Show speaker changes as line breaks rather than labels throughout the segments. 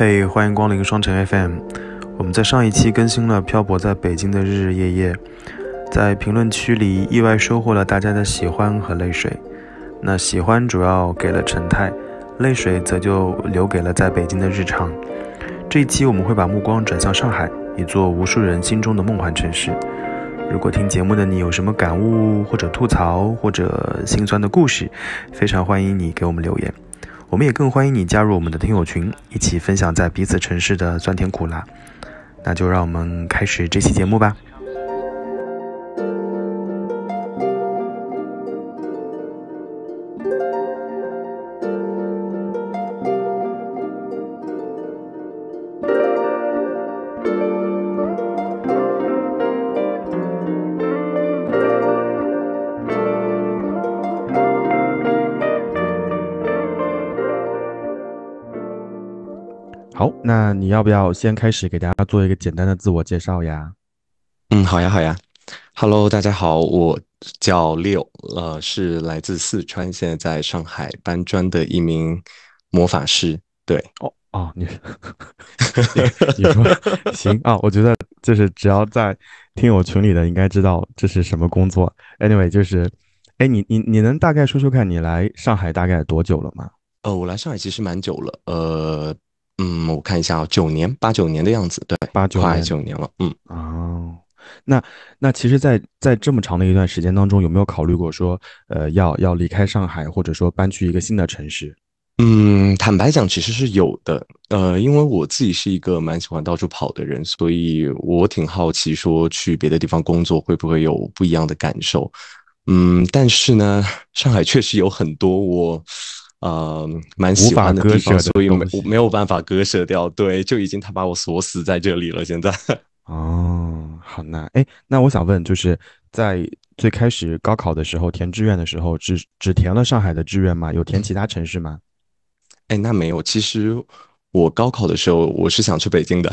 嘿，欢迎光临双城 FM。我们在上一期更新了漂泊在北京的日日夜夜，在评论区里意外收获了大家的喜欢和泪水。那喜欢主要给了陈泰，泪水则就留给了在北京的日常。这一期我们会把目光转向上海，一座无数人心中的梦幻城市。如果听节目的你有什么感悟，或者吐槽，或者心酸的故事，非常欢迎你给我们留言。我们也更欢迎你加入我们的听友群，一起分享在彼此城市的酸甜苦辣。那就让我们开始这期节目吧。那你要不要先开始给大家做一个简单的自我介绍呀？
嗯，好呀，好呀。Hello，大家好，我叫六，呃，是来自四川，现在在上海搬砖的一名魔法师。对，
哦哦，你 你说行啊？我觉得就是只要在听我群里的应该知道这是什么工作。Anyway，就是，哎，你你你能大概说说看你来上海大概多久了吗？
呃，我来上海其实蛮久了，呃。嗯，我看一下啊，九年八九年的样子，对，
八九
快九年了。嗯，
哦，那那其实，在在这么长的一段时间当中，有没有考虑过说，呃，要要离开上海，或者说搬去一个新的城市？
嗯，坦白讲，其实是有的。呃，因为我自己是一个蛮喜欢到处跑的人，所以我挺好奇说去别的地方工作会不会有不一样的感受。嗯，但是呢，上海确实有很多我。呃，蛮喜欢的地方，所以没没有办法割舍掉。对，就已经他把我锁死在这里了。现在，
哦，好难。哎，那我想问，就是在最开始高考的时候填志愿的时候，只只填了上海的志愿吗？有填其他城市吗？
哎，那没有。其实我高考的时候，我是想去北京的。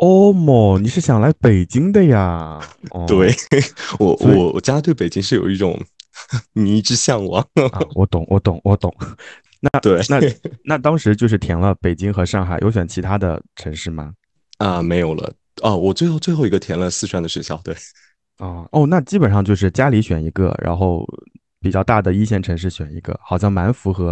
哦莫，你是想来北京的呀？
对，我我我家对北京是有一种。迷之向往
啊！我懂，我懂，我懂。那
对，
那那当时就是填了北京和上海，有选其他的城市吗？
啊，没有了。哦，我最后最后一个填了四川的学校。对，
哦哦，那基本上就是家里选一个，然后比较大的一线城市选一个，好像蛮符合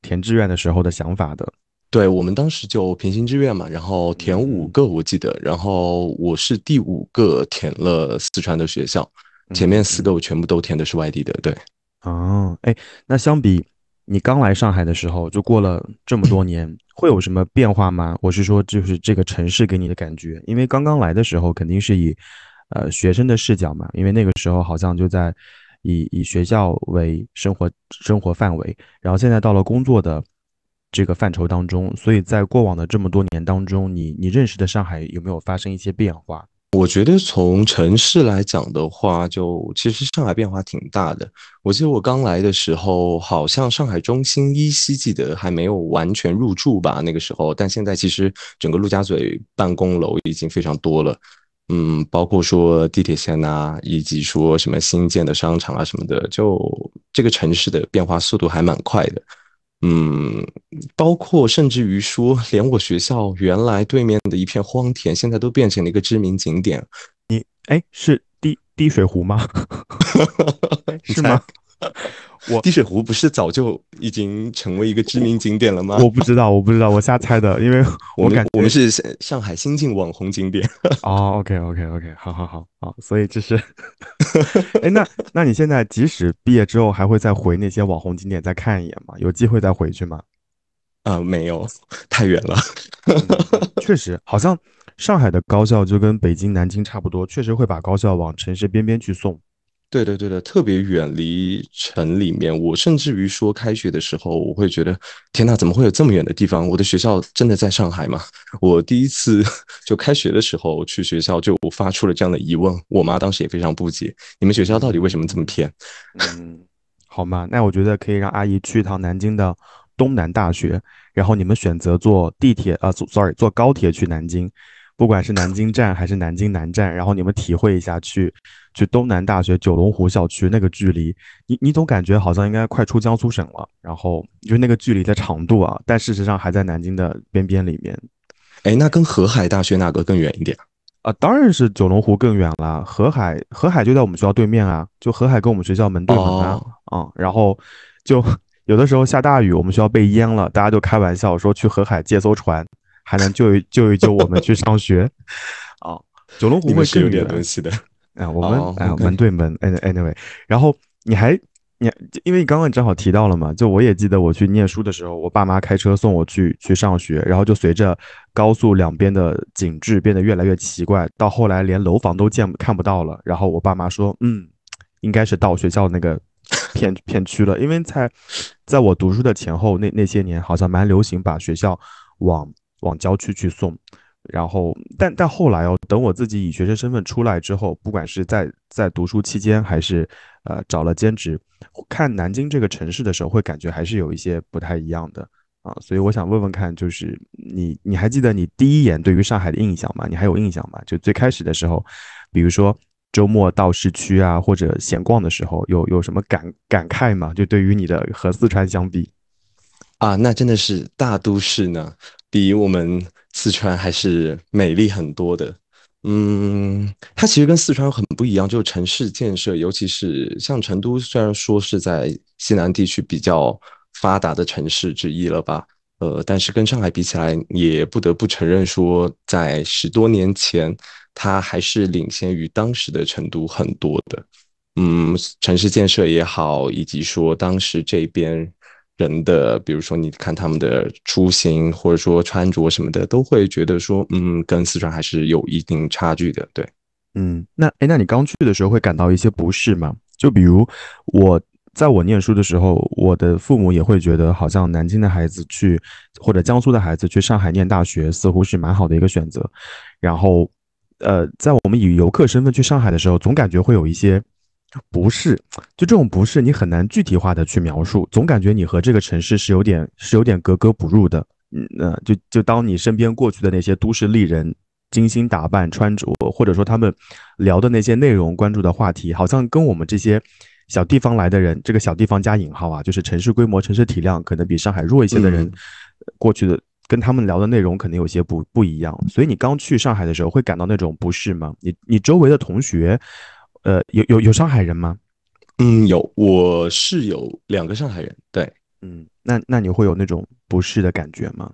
填志愿的时候的想法的。
对我们当时就平行志愿嘛，然后填五个，我记得，然后我是第五个填了四川的学校。前面四个我全部都填的是外地的，对。
哦，哎，那相比你刚来上海的时候，就过了这么多年，会有什么变化吗？我是说，就是这个城市给你的感觉，因为刚刚来的时候肯定是以，呃，学生的视角嘛，因为那个时候好像就在以以学校为生活生活范围，然后现在到了工作的这个范畴当中，所以在过往的这么多年当中，你你认识的上海有没有发生一些变化？
我觉得从城市来讲的话，就其实上海变化挺大的。我记得我刚来的时候，好像上海中心依稀记得还没有完全入住吧，那个时候。但现在其实整个陆家嘴办公楼已经非常多了，嗯，包括说地铁线呐，以及说什么新建的商场啊什么的，就这个城市的变化速度还蛮快的。嗯，包括甚至于说，连我学校原来对面的一片荒田，现在都变成了一个知名景点。
你哎，是滴滴水湖吗？是吗？
我滴水湖不是早就已经成为一个知名景点了吗？
我不知道，我不知道，我瞎猜的，因为我感
我们是上海新晋网红景点。
哦，OK，OK，OK，好好好好，所以这是，哎，那那你现在即使毕业之后，还会再回那些网红景点再看一眼吗？有机会再回去吗？
啊，没有，太远了。
确实，好像上海的高校就跟北京、南京差不多，确实会把高校往城市边边去送。
对对对的，特别远离城里面。我甚至于说，开学的时候，我会觉得，天呐，怎么会有这么远的地方？我的学校真的在上海吗？我第一次 就开学的时候去学校，就发出了这样的疑问。我妈当时也非常不解，你们学校到底为什么这么偏？
嗯，好嘛？那我觉得可以让阿姨去一趟南京的东南大学，然后你们选择坐地铁啊，sorry，坐高铁去南京。不管是南京站还是南京南站，然后你们体会一下去去东南大学九龙湖校区那个距离，你你总感觉好像应该快出江苏省了，然后就是那个距离的长度啊，但事实上还在南京的边边里面。
哎，那跟河海大学哪个更远一点
啊？当然是九龙湖更远了。河海河海就在我们学校对面啊，就河海跟我们学校门对门啊。嗯，然后就 有的时候下大雨，我们学校被淹了，大家就开玩笑说去河海借艘船。还能救一救一救我们去上学，啊，九龙湖会更
有点东西的，
啊，我们啊门对门，anyway，然后你还你因为你刚刚正好提到了嘛，就我也记得我去念书的时候，我爸妈开车送我去去上学，然后就随着高速两边的景致变得越来越奇怪，到后来连楼房都见看不到了，然后我爸妈说，嗯，应该是到学校那个片 片区了，因为在在我读书的前后那那些年，好像蛮流行把学校往。往郊区去送，然后，但但后来哦，等我自己以学生身份出来之后，不管是在在读书期间，还是呃找了兼职，看南京这个城市的时候，会感觉还是有一些不太一样的啊。所以我想问问看，就是你你还记得你第一眼对于上海的印象吗？你还有印象吗？就最开始的时候，比如说周末到市区啊，或者闲逛的时候，有有什么感感慨吗？就对于你的和四川相比
啊，那真的是大都市呢。比我们四川还是美丽很多的，嗯，它其实跟四川很不一样，就是城市建设，尤其是像成都，虽然说是在西南地区比较发达的城市之一了吧，呃，但是跟上海比起来，也不得不承认说，在十多年前，它还是领先于当时的成都很多的，嗯，城市建设也好，以及说当时这边。人的，比如说你看他们的出行，或者说穿着什么的，都会觉得说，嗯，跟四川还是有一定差距的。对，
嗯，那哎，那你刚去的时候会感到一些不适吗？就比如我在我念书的时候，我的父母也会觉得，好像南京的孩子去或者江苏的孩子去上海念大学，似乎是蛮好的一个选择。然后，呃，在我们以游客身份去上海的时候，总感觉会有一些。不是，就这种不是，你很难具体化的去描述，总感觉你和这个城市是有点是有点格格不入的。嗯，那就就当你身边过去的那些都市丽人精心打扮穿着，或者说他们聊的那些内容、关注的话题，好像跟我们这些小地方来的人，这个小地方加引号啊，就是城市规模、城市体量可能比上海弱一些的人，过去的跟他们聊的内容可能有些不不一样。所以你刚去上海的时候会感到那种不适吗？你你周围的同学？呃，有有有上海人吗？
嗯，有，我是有两个上海人。对，
嗯，那那你会有那种不适的感觉吗？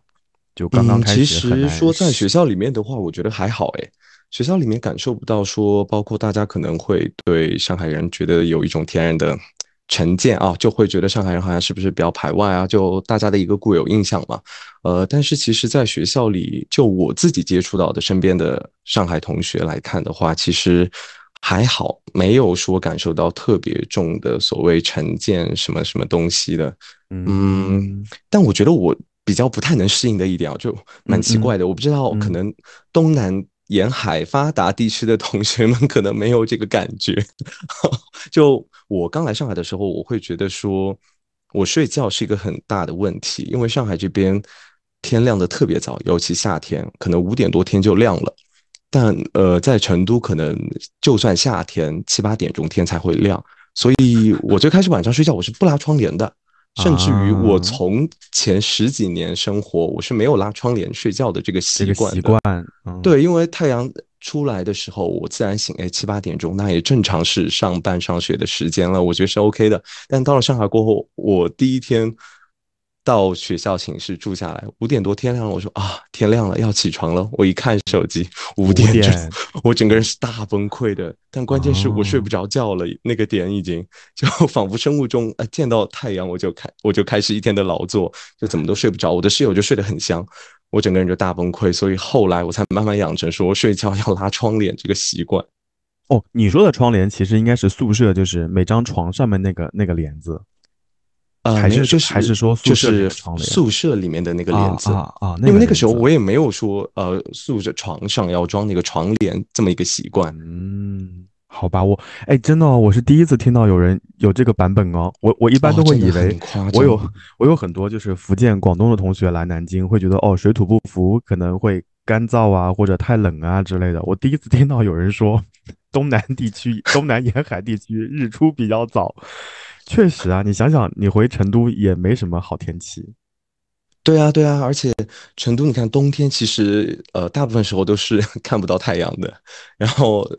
就刚刚开
始，其实说在学校里面的话，我觉得还好。诶，学校里面感受不到说，包括大家可能会对上海人觉得有一种天然的成见啊，就会觉得上海人好像是不是比较排外啊？就大家的一个固有印象嘛。呃，但是其实，在学校里，就我自己接触到的身边的上海同学来看的话，其实。还好，没有说感受到特别重的所谓成见什么什么东西的，嗯，但我觉得我比较不太能适应的一点啊，就蛮奇怪的，我不知道可能东南沿海发达地区的同学们可能没有这个感觉。就我刚来上海的时候，我会觉得说我睡觉是一个很大的问题，因为上海这边天亮的特别早，尤其夏天，可能五点多天就亮了。但呃，在成都可能就算夏天七八点钟天才会亮，所以我最开始晚上睡觉我是不拉窗帘的，甚至于我从前十几年生活我是没有拉窗帘睡觉的这个习惯。
习惯，
对，因为太阳出来的时候我自然醒，哎，七八点钟那也正常是上班上学的时间了，我觉得是 OK 的。但到了上海过后，我第一天。到学校寝室住下来，五点多天亮了，我说啊，天亮了要起床了。我一看手机，五点钟，我整个人是大崩溃的。但关键是我睡不着觉了，那个点已经就 仿佛生物钟，呃，见到太阳我就开我就开始一天的劳作，就怎么都睡不着。我的室友就睡得很香，我整个人就大崩溃。所以后来我才慢慢养成说睡觉要拉窗帘这个习惯。
哦，你说的窗帘其实应该是宿舍，就是每张床上面那个那个帘子。
呃，
还是
就是
还是说
就是宿舍里面的那个帘子
啊啊，
因为那个时候我也没有说呃宿舍床上要装那个床帘这么一个习惯。
嗯，好吧，我哎真的我是第一次听到有人有这个版本哦，我我一般都会以为我有我有很多就是福建广东的同学来南京会觉得哦水土不服可能会干燥啊，或者太冷啊之类的。我第一次听到有人说 东南地区、东南沿海地区日出比较早。确实啊，你想想，你回成都也没什么好天气。
对啊，对啊，而且成都，你看冬天其实呃大部分时候都是 看不到太阳的，然后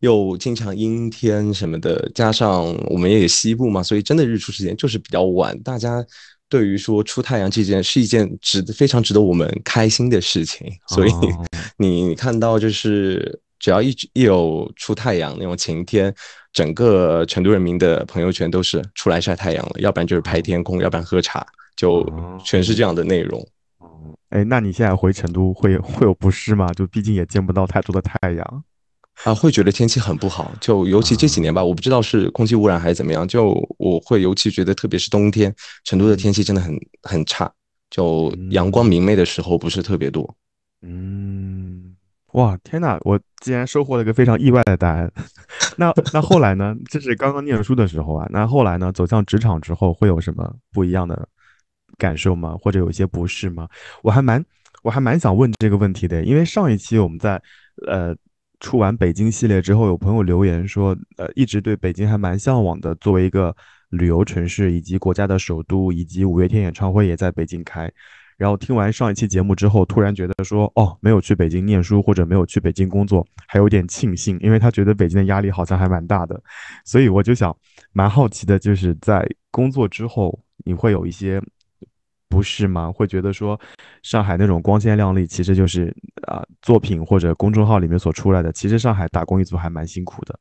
又经常阴天什么的，加上我们也西部嘛，所以真的日出时间就是比较晚。大家对于说出太阳这件是一件值得非常值得我们开心的事情，所以 你看到就是只要一一有出太阳那种晴天。整个成都人民的朋友圈都是出来晒太阳了，要不然就是拍天空，要不然喝茶，就全是这样的内容。
哦，哎，那你现在回成都会会有不适吗？就毕竟也见不到太多的太阳
啊，会觉得天气很不好。就尤其这几年吧，我不知道是空气污染还是怎么样，就我会尤其觉得，特别是冬天，成都的天气真的很很差，就阳光明媚的时候不是特别多。
嗯。哇天呐！我竟然收获了一个非常意外的答案。那那后来呢？这是刚刚念书的时候啊。那后来呢？走向职场之后会有什么不一样的感受吗？或者有一些不适吗？我还蛮我还蛮想问这个问题的，因为上一期我们在呃出完北京系列之后，有朋友留言说，呃，一直对北京还蛮向往的，作为一个旅游城市，以及国家的首都，以及五月天演唱会也在北京开。然后听完上一期节目之后，突然觉得说，哦，没有去北京念书或者没有去北京工作，还有点庆幸，因为他觉得北京的压力好像还蛮大的，所以我就想，蛮好奇的，就是在工作之后，你会有一些不适吗？会觉得说，上海那种光鲜亮丽，其实就是啊，作品或者公众号里面所出来的，其实上海打工一族还蛮辛苦的。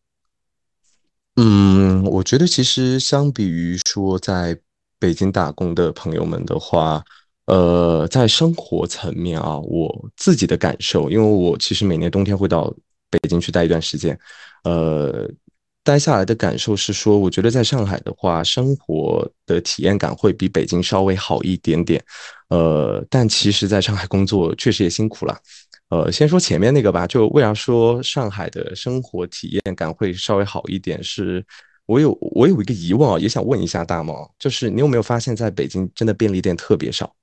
嗯，我觉得其实相比于说在北京打工的朋友们的话。呃，在生活层面啊，我自己的感受，因为我其实每年冬天会到北京去待一段时间，呃，待下来的感受是说，我觉得在上海的话，生活的体验感会比北京稍微好一点点，呃，但其实在上海工作确实也辛苦了，呃，先说前面那个吧，就为啥说上海的生活体验感会稍微好一点？是我有我有一个疑问啊，也想问一下大毛，就是你有没有发现，在北京真的便利店特别少？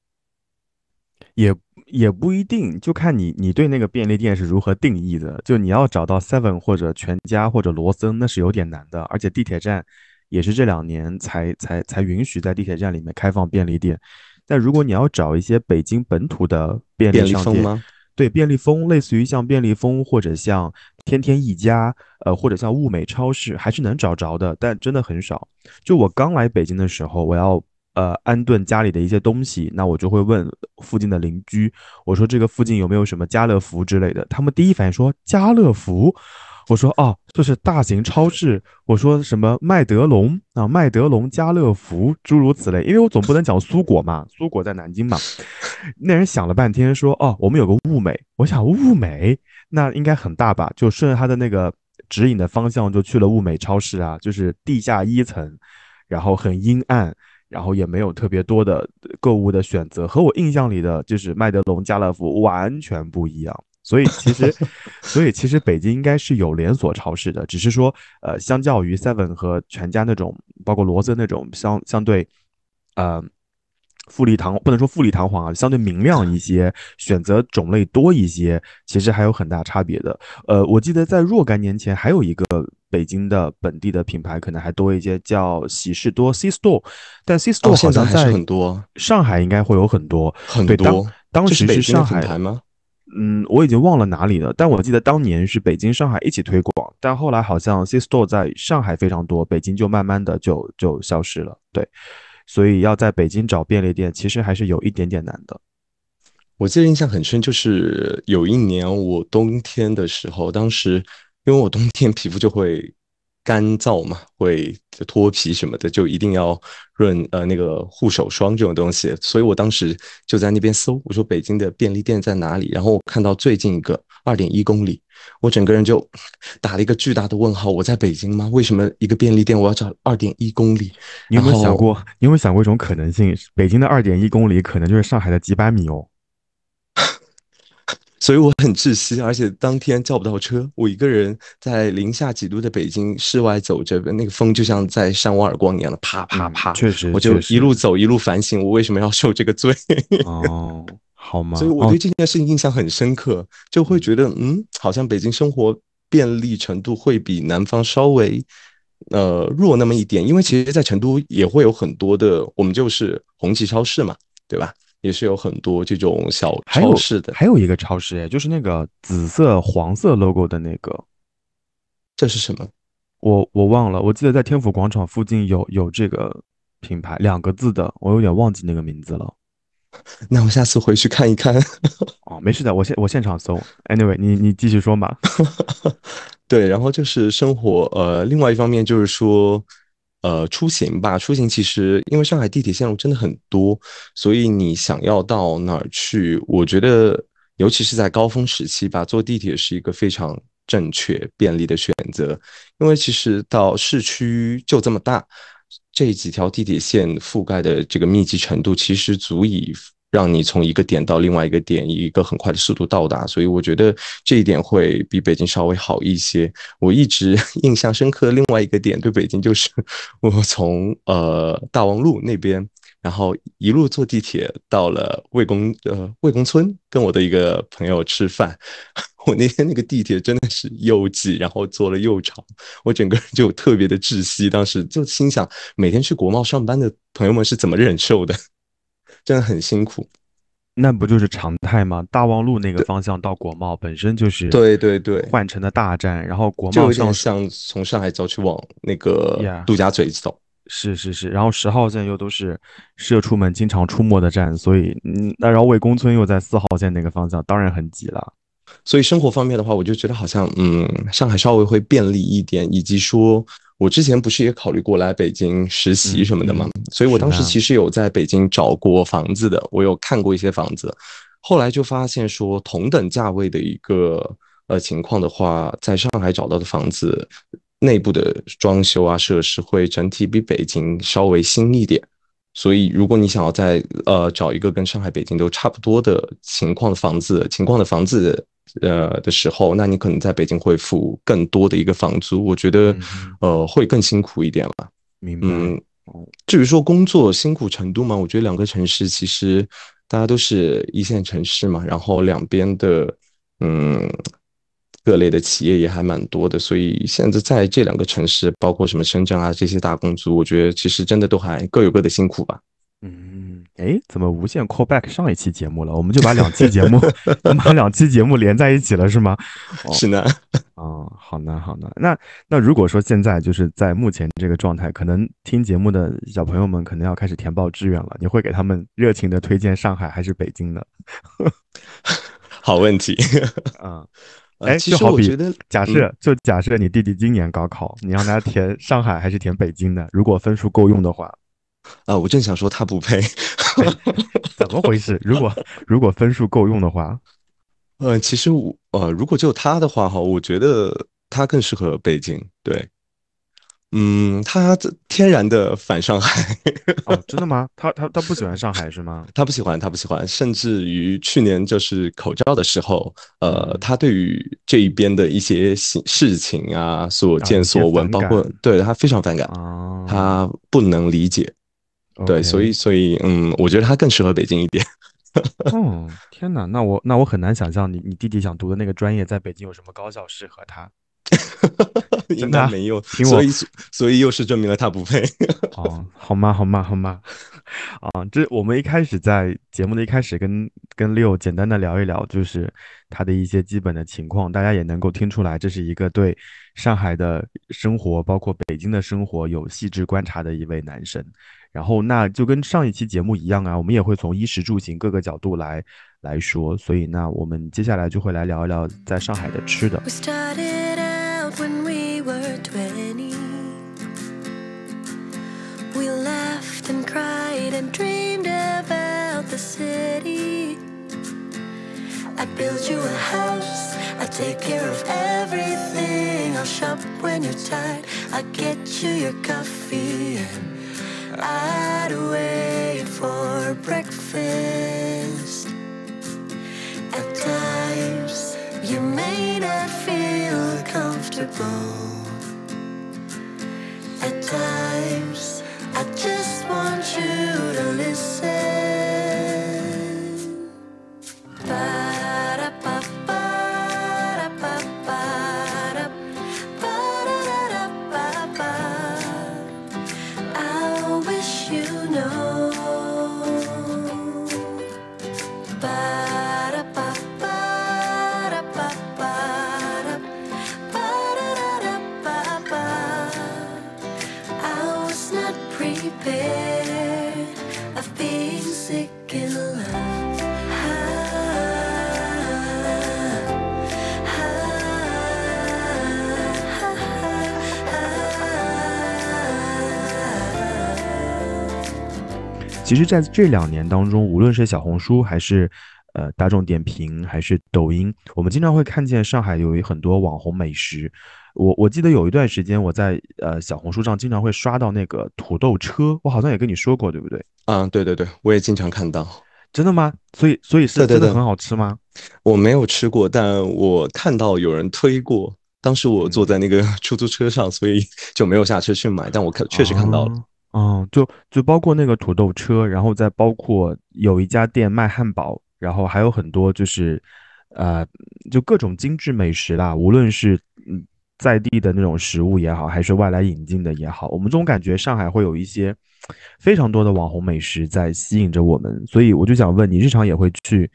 也也不一定，就看你你对那个便利店是如何定义的。就你要找到 Seven 或者全家或者罗森，那是有点难的。而且地铁站也是这两年才才才允许在地铁站里面开放便利店。但如果你要找一些北京本土的便利商店
吗？
对，便利蜂类似于像便利蜂或者像天天一家，呃，或者像物美超市，还是能找着的，但真的很少。就我刚来北京的时候，我要。呃，安顿家里的一些东西，那我就会问附近的邻居，我说这个附近有没有什么家乐福之类的？他们第一反应说家乐福，我说哦，这是大型超市。我说什么麦德龙啊，麦德龙、家乐福，诸如此类。因为我总不能讲苏果嘛，苏果在南京嘛。那人想了半天说，哦，我们有个物美。我想物美那应该很大吧？就顺着他的那个指引的方向就去了物美超市啊，就是地下一层，然后很阴暗。然后也没有特别多的购物的选择，和我印象里的就是麦德龙、家乐福完全不一样。所以其实，所以其实北京应该是有连锁超市的，只是说，呃，相较于 Seven 和全家那种，包括罗森那种相相对，呃。富丽堂不能说富丽堂皇啊，相对明亮一些，选择种类多一些，其实还有很大差别的。呃，我记得在若干年前还有一个北京的本地的品牌，可能还多一些，叫喜事多 C Store，但 C Store 好像在
很多
上海应该会有很多
很多。
当当时
是
上海
吗？
嗯，我已经忘了哪里了，但我记得当年是北京、上海一起推广，但后来好像 C Store 在上海非常多，北京就慢慢的就就消失了。对。所以要在北京找便利店，其实还是有一点点难的。
我记得印象很深，就是有一年我冬天的时候，当时因为我冬天皮肤就会干燥嘛，会脱皮什么的，就一定要润呃那个护手霜这种东西，所以我当时就在那边搜，我说北京的便利店在哪里？然后我看到最近一个二点一公里。我整个人就 打了一个巨大的问号。我在北京吗？为什么一个便利店我要找二点一公里？
你有没有想过？你有没有想过一种可能性？北京的二点一公里可能就是上海的几百米哦。
所以我很窒息，而且当天叫不到车，我一个人在零下几度的北京室外走着，那个风就像在扇我耳光一样的啪啪啪。
确实，
我就一路走一路反省，我为什么要受这个罪？
哦。好吗？
所以我对这件事情印象很深刻，就会觉得嗯，好像北京生活便利程度会比南方稍微呃弱那么一点，因为其实，在成都也会有很多的，我们就是红旗超市嘛，对吧？也是有很多这种小超市的，
还有一个超市哎，就是那个紫色黄色 logo 的那个，
这是什么？
我我忘了，我记得在天府广场附近有有这个品牌，两个字的，我有点忘记那个名字了。
那我下次回去看一看。
哦，没事的，我现我现场搜。Anyway，你你继续说嘛。
对，然后就是生活，呃，另外一方面就是说。呃，出行吧，出行其实因为上海地铁线路真的很多，所以你想要到哪儿去，我觉得尤其是在高峰时期吧，坐地铁是一个非常正确、便利的选择。因为其实到市区就这么大，这几条地铁线覆盖的这个密集程度，其实足以。让你从一个点到另外一个点，以一个很快的速度到达，所以我觉得这一点会比北京稍微好一些。我一直印象深刻另外一个点，对北京就是我从呃大望路那边，然后一路坐地铁到了魏公呃魏公村，跟我的一个朋友吃饭。我那天那个地铁真的是又挤，然后坐了又长，我整个人就特别的窒息。当时就心想，每天去国贸上班的朋友们是怎么忍受的？真的很辛苦，
那不就是常态吗？大望路那个方向到国贸本身就是
对对对
换乘的大站，然后国贸
上像从上海郊区往那个陆家嘴走，
是是是，然后十号线又都是社畜们经常出没的站，所以嗯，那然后魏公村又在四号线那个方向，当然很挤了。
所以生活方面的话，我就觉得好像嗯，上海稍微会便利一点，以及说。我之前不是也考虑过来北京实习什么的吗？所以我当时其实有在北京找过房子的，我有看过一些房子，后来就发现说同等价位的一个呃情况的话，在上海找到的房子内部的装修啊设施会整体比北京稍微新一点，所以如果你想要在呃找一个跟上海、北京都差不多的情况的房子情况的房子。呃的时候，那你可能在北京会付更多的一个房租，我觉得呃会更辛苦一点吧。
明白。
嗯，至于说工作辛苦程度嘛，我觉得两个城市其实大家都是一线城市嘛，然后两边的嗯各类的企业也还蛮多的，所以现在在这两个城市，包括什么深圳啊这些大公族，我觉得其实真的都还各有各的辛苦吧。
嗯，哎，怎么无限 call back 上一期节目了？我们就把两期节目，把两期节目连在一起了，是吗？
是呢。
哦，好呢，好呢。那那如果说现在就是在目前这个状态，可能听节目的小朋友们可能要开始填报志愿了。你会给他们热情的推荐上海还是北京呢？
好问题。
嗯，哎，就好比假设，就假设你弟弟今年高考，你让他填上海还是填北京呢？如果分数够用的话。
啊，我正想说他不配，
怎么回事？如果如果分数够用的话，
呃，其实我呃，如果就他的话哈，我觉得他更适合北京。对，嗯，他天然的反上海。
哦，真的吗？他他他不喜欢上海是吗？
他不喜欢，他不喜欢。甚至于去年就是口罩的时候，呃，他对于这一边的一些事事情啊，所见所闻，包括对他非常反感，他不能理解。对，所以所以嗯，我觉得他更适合北京一点。
哦，天哪，那我那我很难想象你你弟弟想读的那个专业在北京有什么高校适合他。
应该没有，所以所以又是证明了他不配。
哦，好吗，好吗，好吗。啊，这我们一开始在节目的一开始跟跟六简单的聊一聊，就是他的一些基本的情况，大家也能够听出来，这是一个对上海的生活，包括北京的生活有细致观察的一位男生。然后那就跟上一期节目一样啊，我们也会从衣食住行各个角度来来说，所以那我们接下来就会来聊一聊在上海的吃的。I'd wait for breakfast. At times, you may not feel comfortable. At times, I just want you to listen. 其实在这两年当中，无论是小红书还是呃大众点评还是抖音，我们经常会看见上海有很多网红美食。我我记得有一段时间，我在呃小红书上经常会刷到那个土豆车，我好像也跟你说过，对不对？
嗯，对对对，我也经常看到。
真的吗？所以所以是真的很好吃吗？
我没有吃过，但我看到有人推过。当时我坐在那个出租车上，所以就没有下车去买。但我看确实看到了。
嗯，就就包括那个土豆车，然后再包括有一家店卖汉堡，然后还有很多就是，呃，就各种精致美食啦。无论是嗯在地的那种食物也好，还是外来引进的也好，我们总感觉上海会有一些非常多的网红美食在吸引着我们。所以我就想问你，日常也会去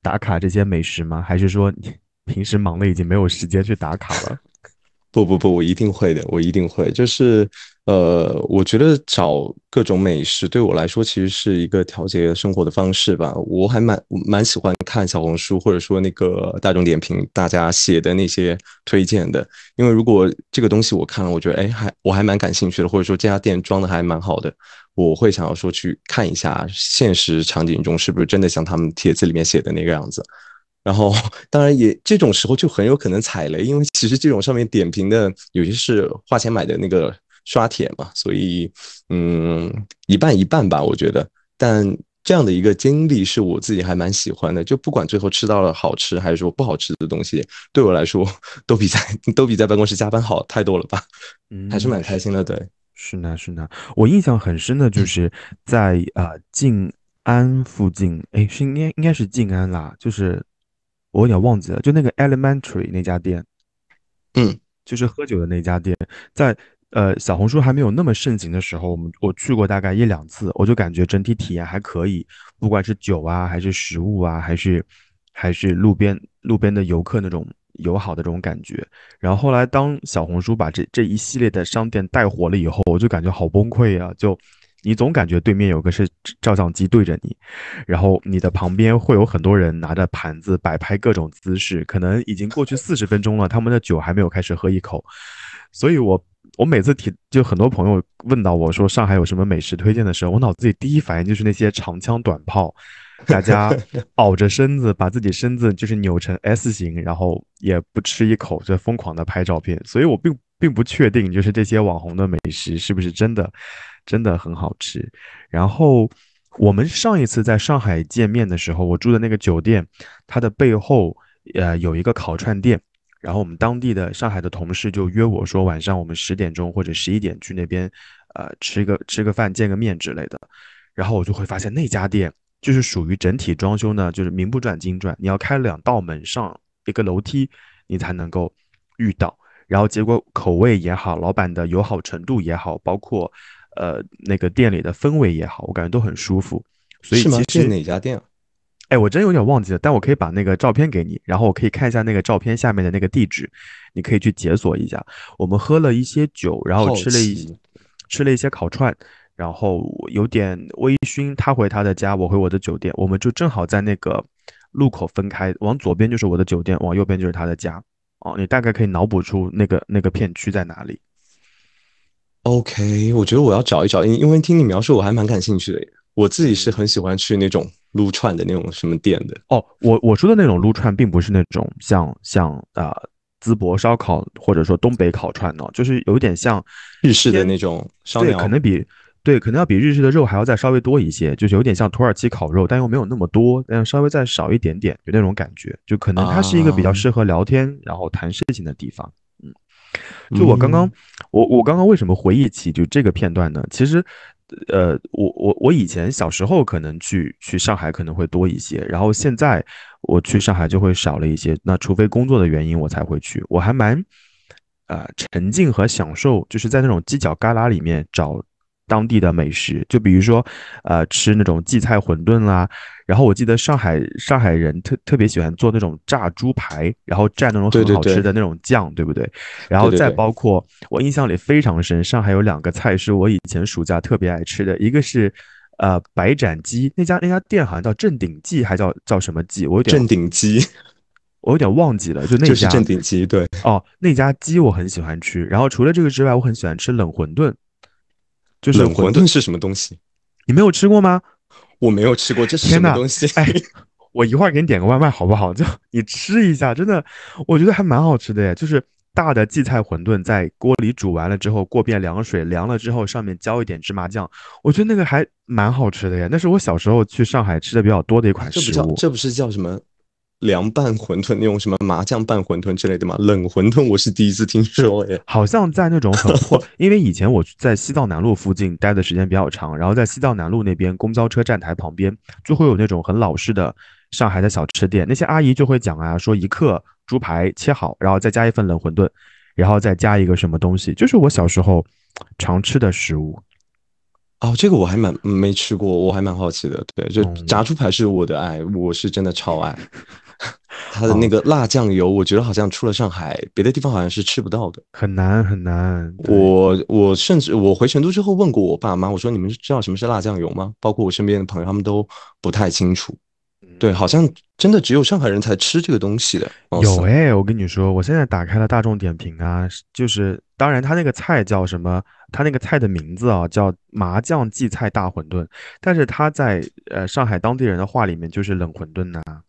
打卡这些美食吗？还是说你？平时忙的已经没有时间去打卡了。
不不不，我一定会的，我一定会。就是，呃，我觉得找各种美食对我来说，其实是一个调节生活的方式吧。我还蛮蛮喜欢看小红书或者说那个大众点评大家写的那些推荐的，因为如果这个东西我看了，我觉得哎还我还蛮感兴趣的，或者说这家店装的还蛮好的，我会想要说去看一下现实场景中是不是真的像他们帖子里面写的那个样子。然后，当然也这种时候就很有可能踩雷，因为其实这种上面点评的有些是花钱买的那个刷帖嘛，所以嗯，一半一半吧，我觉得。但这样的一个经历是我自己还蛮喜欢的，就不管最后吃到了好吃还是说不好吃的东西，对我来说都比在 都比在办公室加班好太多了吧，嗯，还是蛮开心的。对，
是呢是呢，我印象很深的就是在啊静安附近，哎，是应该应该是静安啦，就是。我有点忘记了，就那个 Elementary 那家店，
嗯，
就是喝酒的那家店，在呃小红书还没有那么盛行的时候，我们我去过大概一两次，我就感觉整体体验还可以，不管是酒啊，还是食物啊，还是还是路边路边的游客那种友好的这种感觉。然后后来当小红书把这这一系列的商店带火了以后，我就感觉好崩溃啊！就你总感觉对面有个是照相机对着你，然后你的旁边会有很多人拿着盘子摆拍各种姿势，可能已经过去四十分钟了，他们的酒还没有开始喝一口。所以，我我每次提就很多朋友问到我说上海有什么美食推荐的时候，我脑子里第一反应就是那些长枪短炮，大家 熬着身子，把自己身子就是扭成 S 型，然后也不吃一口就疯狂的拍照片。所以我并并不确定，就是这些网红的美食是不是真的。真的很好吃。然后我们上一次在上海见面的时候，我住的那个酒店，它的背后呃有一个烤串店。然后我们当地的上海的同事就约我说，晚上我们十点钟或者十一点去那边，呃，吃个吃个饭、见个面之类的。然后我就会发现那家店就是属于整体装修呢，就是名不转经转，你要开两道门上一个楼梯，你才能够遇到。然后结果口味也好，老板的友好程度也好，包括。呃，那个店里的氛围也好，我感觉都很舒服。所以其实
是哪家店？
哎，我真有点忘记了，但我可以把那个照片给你，然后我可以看一下那个照片下面的那个地址，你可以去解锁一下。我们喝了一些酒，然后吃了一吃了一些烤串，然后有点微醺。他回他的家，我回我的酒店，我们就正好在那个路口分开，往左边就是我的酒店，往右边就是他的家。哦，你大概可以脑补出那个那个片区在哪里。
OK，我觉得我要找一找，因因为听你描述，我还蛮感兴趣的。我自己是很喜欢去那种撸串的那种什么店的。
哦，我我说的那种撸串，并不是那种像像啊淄博烧烤或者说东北烤串呢，就是有点像
日式的那种烧鸟，
可能比对，可能要比日式的肉还要再稍微多一些，就是有点像土耳其烤肉，但又没有那么多，但稍微再少一点点，有那种感觉，就可能它是一个比较适合聊天然后谈事情的地方。就我刚刚，我我刚刚为什么回忆起就这个片段呢？其实，呃，我我我以前小时候可能去去上海可能会多一些，然后现在我去上海就会少了一些。那除非工作的原因，我才会去。我还蛮，呃，沉浸和享受，就是在那种犄角旮旯里面找。当地的美食，就比如说，呃，吃那种荠菜馄饨啦。然后我记得上海上海人特特别喜欢做那种炸猪排，然后蘸那种很好吃的那种酱，
对
不对？然后再包括我印象里非常深，上海有两个菜是我以前暑假特别爱吃的，一个是呃白斩鸡，那家那家店好像叫正鼎记，还叫叫什么记？我有点
正鼎鸡，
我有点忘记了。就那家
正鼎鸡，对
哦，那家鸡我很喜欢吃。然后除了这个之外，我很喜欢吃冷馄饨。就是
冷馄饨是什么东西？
你没有吃过吗？
我没有吃过，这是什么东西？
哎，我一会儿给你点个外卖好不好？就你吃一下，真的，我觉得还蛮好吃的耶。就是大的荠菜馄饨在锅里煮完了之后，过遍凉水，凉了之后上面浇一点芝麻酱，我觉得那个还蛮好吃的耶。那是我小时候去上海吃的比较多的一款食物。
这不叫这不是叫什么？凉拌馄饨那种什么麻酱拌馄饨之类的吗？冷馄饨我是第一次听说诶，
好像在那种很破，因为以前我在西藏南路附近待的时间比较长，然后在西藏南路那边公交车站台旁边就会有那种很老式的上海的小吃店，那些阿姨就会讲啊，说一克猪排切好，然后再加一份冷馄饨，然后再加一个什么东西，就是我小时候常吃的食物。
哦，这个我还蛮没吃过，我还蛮好奇的。对，就炸猪排是我的爱，我是真的超爱。它的那个辣酱油，我觉得好像出了上海，别的地方好像是吃不到的，
很难很难。
我我甚至我回成都之后问过我爸妈，我说你们知道什么是辣酱油吗？包括我身边的朋友，他们都不太清楚。对，好像真的只有上海人才吃这个东西的。
有哎，我跟你说，我现在打开了大众点评啊，就是当然他那个菜叫什么，他那个菜的名字啊叫麻酱荠菜大馄饨，但是他在呃上海当地人的话里面就是冷馄饨呐。
啊，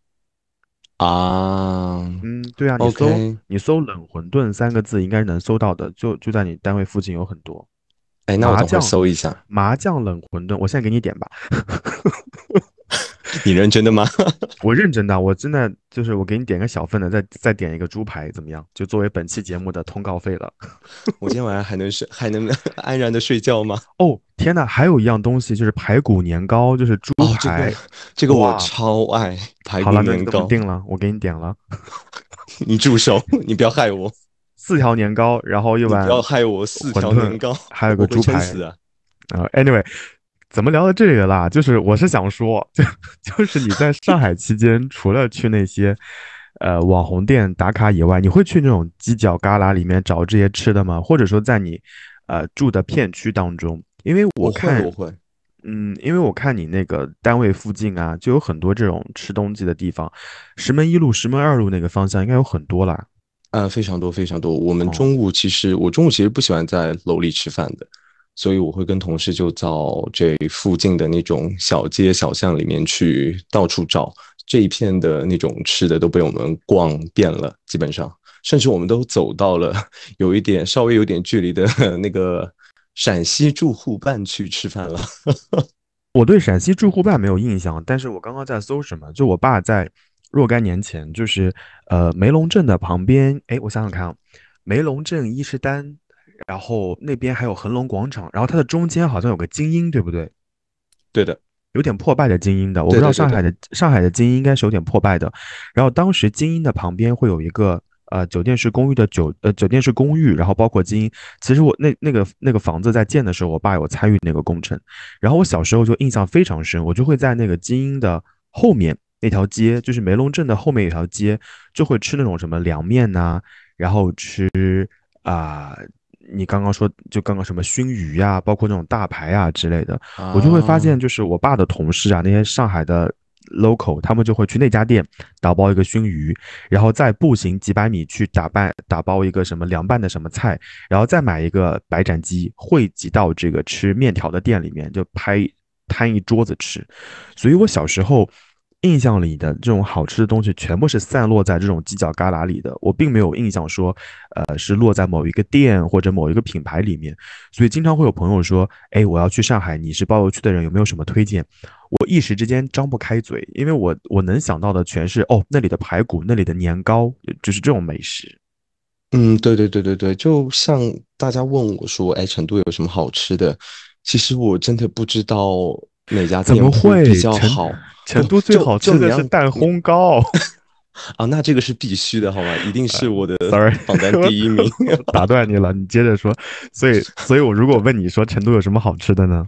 嗯，对啊，你搜你搜“冷馄饨”三个字，应该能搜到的，就就在你单位附近有很多。
哎，那我等搜一下
麻酱冷馄饨，我现在给你点吧。
你认真的吗？
我认真的，我真的就是我给你点个小份的，再再点一个猪排，怎么样？就作为本期节目的通告费了。
我今天晚上还能睡，还能 安然的睡觉吗？
哦，天哪！还有一样东西就是排骨年糕，就是猪排，
这个我超爱。排骨年糕
定了，我给你点了。
你住手！你不要害我。
四条年糕，然后一碗。
不要害我！四条年糕，
还有个猪排
啊。
啊，Anyway。怎么聊到这里啦？就是我是想说，就就是你在上海期间，除了去那些呃网红店打卡以外，你会去那种犄角旮旯里面找这些吃的吗？或者说在你呃住的片区当中，因为我看，
我会，
嗯，因为我看你那个单位附近啊，就有很多这种吃东西的地方，石门一路、石门二路那个方向应该有很多啦。
嗯，非常多，非常多。我们中午其实，我中午其实不喜欢在楼里吃饭的。所以我会跟同事就到这附近的那种小街小巷里面去到处找这一片的那种吃的都被我们逛遍了，基本上，甚至我们都走到了有一点稍微有点距离的那个陕西住户办去吃饭了。
我对陕西住户办没有印象，但是我刚刚在搜什么，就我爸在若干年前，就是呃梅龙镇的旁边，哎，我想想看啊，梅龙镇伊势丹。然后那边还有恒隆广场，然后它的中间好像有个精英，对不对？
对的，
有点破败的精英的，我不知道上海的上海的精英应该是有点破败的。然后当时精英的旁边会有一个呃酒店式公寓的酒呃酒店式公寓，然后包括精英。其实我那那个那个房子在建的时候，我爸有参与那个工程。然后我小时候就印象非常深，我就会在那个精英的后面那条街，就是梅龙镇的后面有条街，就会吃那种什么凉面呐，然后吃啊。你刚刚说，就刚刚什么熏鱼呀，包括那种大排啊之类的，我就会发现，就是我爸的同事啊，那些上海的 local，他们就会去那家店打包一个熏鱼，然后再步行几百米去打拌打包一个什么凉拌的什么菜，然后再买一个白斩鸡，汇集到这个吃面条的店里面，就拍摊一桌子吃。所以我小时候。印象里的这种好吃的东西，全部是散落在这种犄角旮旯里的。我并没有印象说，呃，是落在某一个店或者某一个品牌里面。所以经常会有朋友说：“哎，我要去上海，你是包邮区的人，有没有什么推荐？”我一时之间张不开嘴，因为我我能想到的全是哦，那里的排骨，那里的年糕，就是这种美食。
嗯，对对对对对，就像大家问我说：“哎，成都有什么好吃的？”其实我真的不知道哪家店会比较好。
成都最好吃的是蛋烘糕
啊，那这个是必须的，好吗？一定是我的榜单第一名。
打断你了，你接着说。所以，所以我如果问你说成都有什么好吃的呢？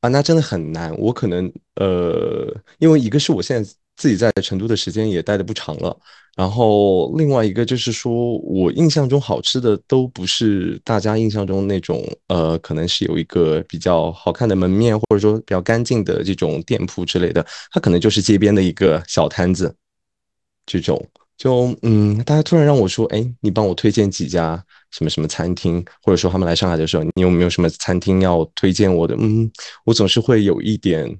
啊，那真的很难。我可能呃，因为一个是我现在。自己在成都的时间也待的不长了，然后另外一个就是说，我印象中好吃的都不是大家印象中那种，呃，可能是有一个比较好看的门面，或者说比较干净的这种店铺之类的，它可能就是街边的一个小摊子，这种。就嗯，大家突然让我说，哎，你帮我推荐几家什么什么餐厅，或者说他们来上海的时候，你有没有什么餐厅要推荐我的？嗯，我总是会有一点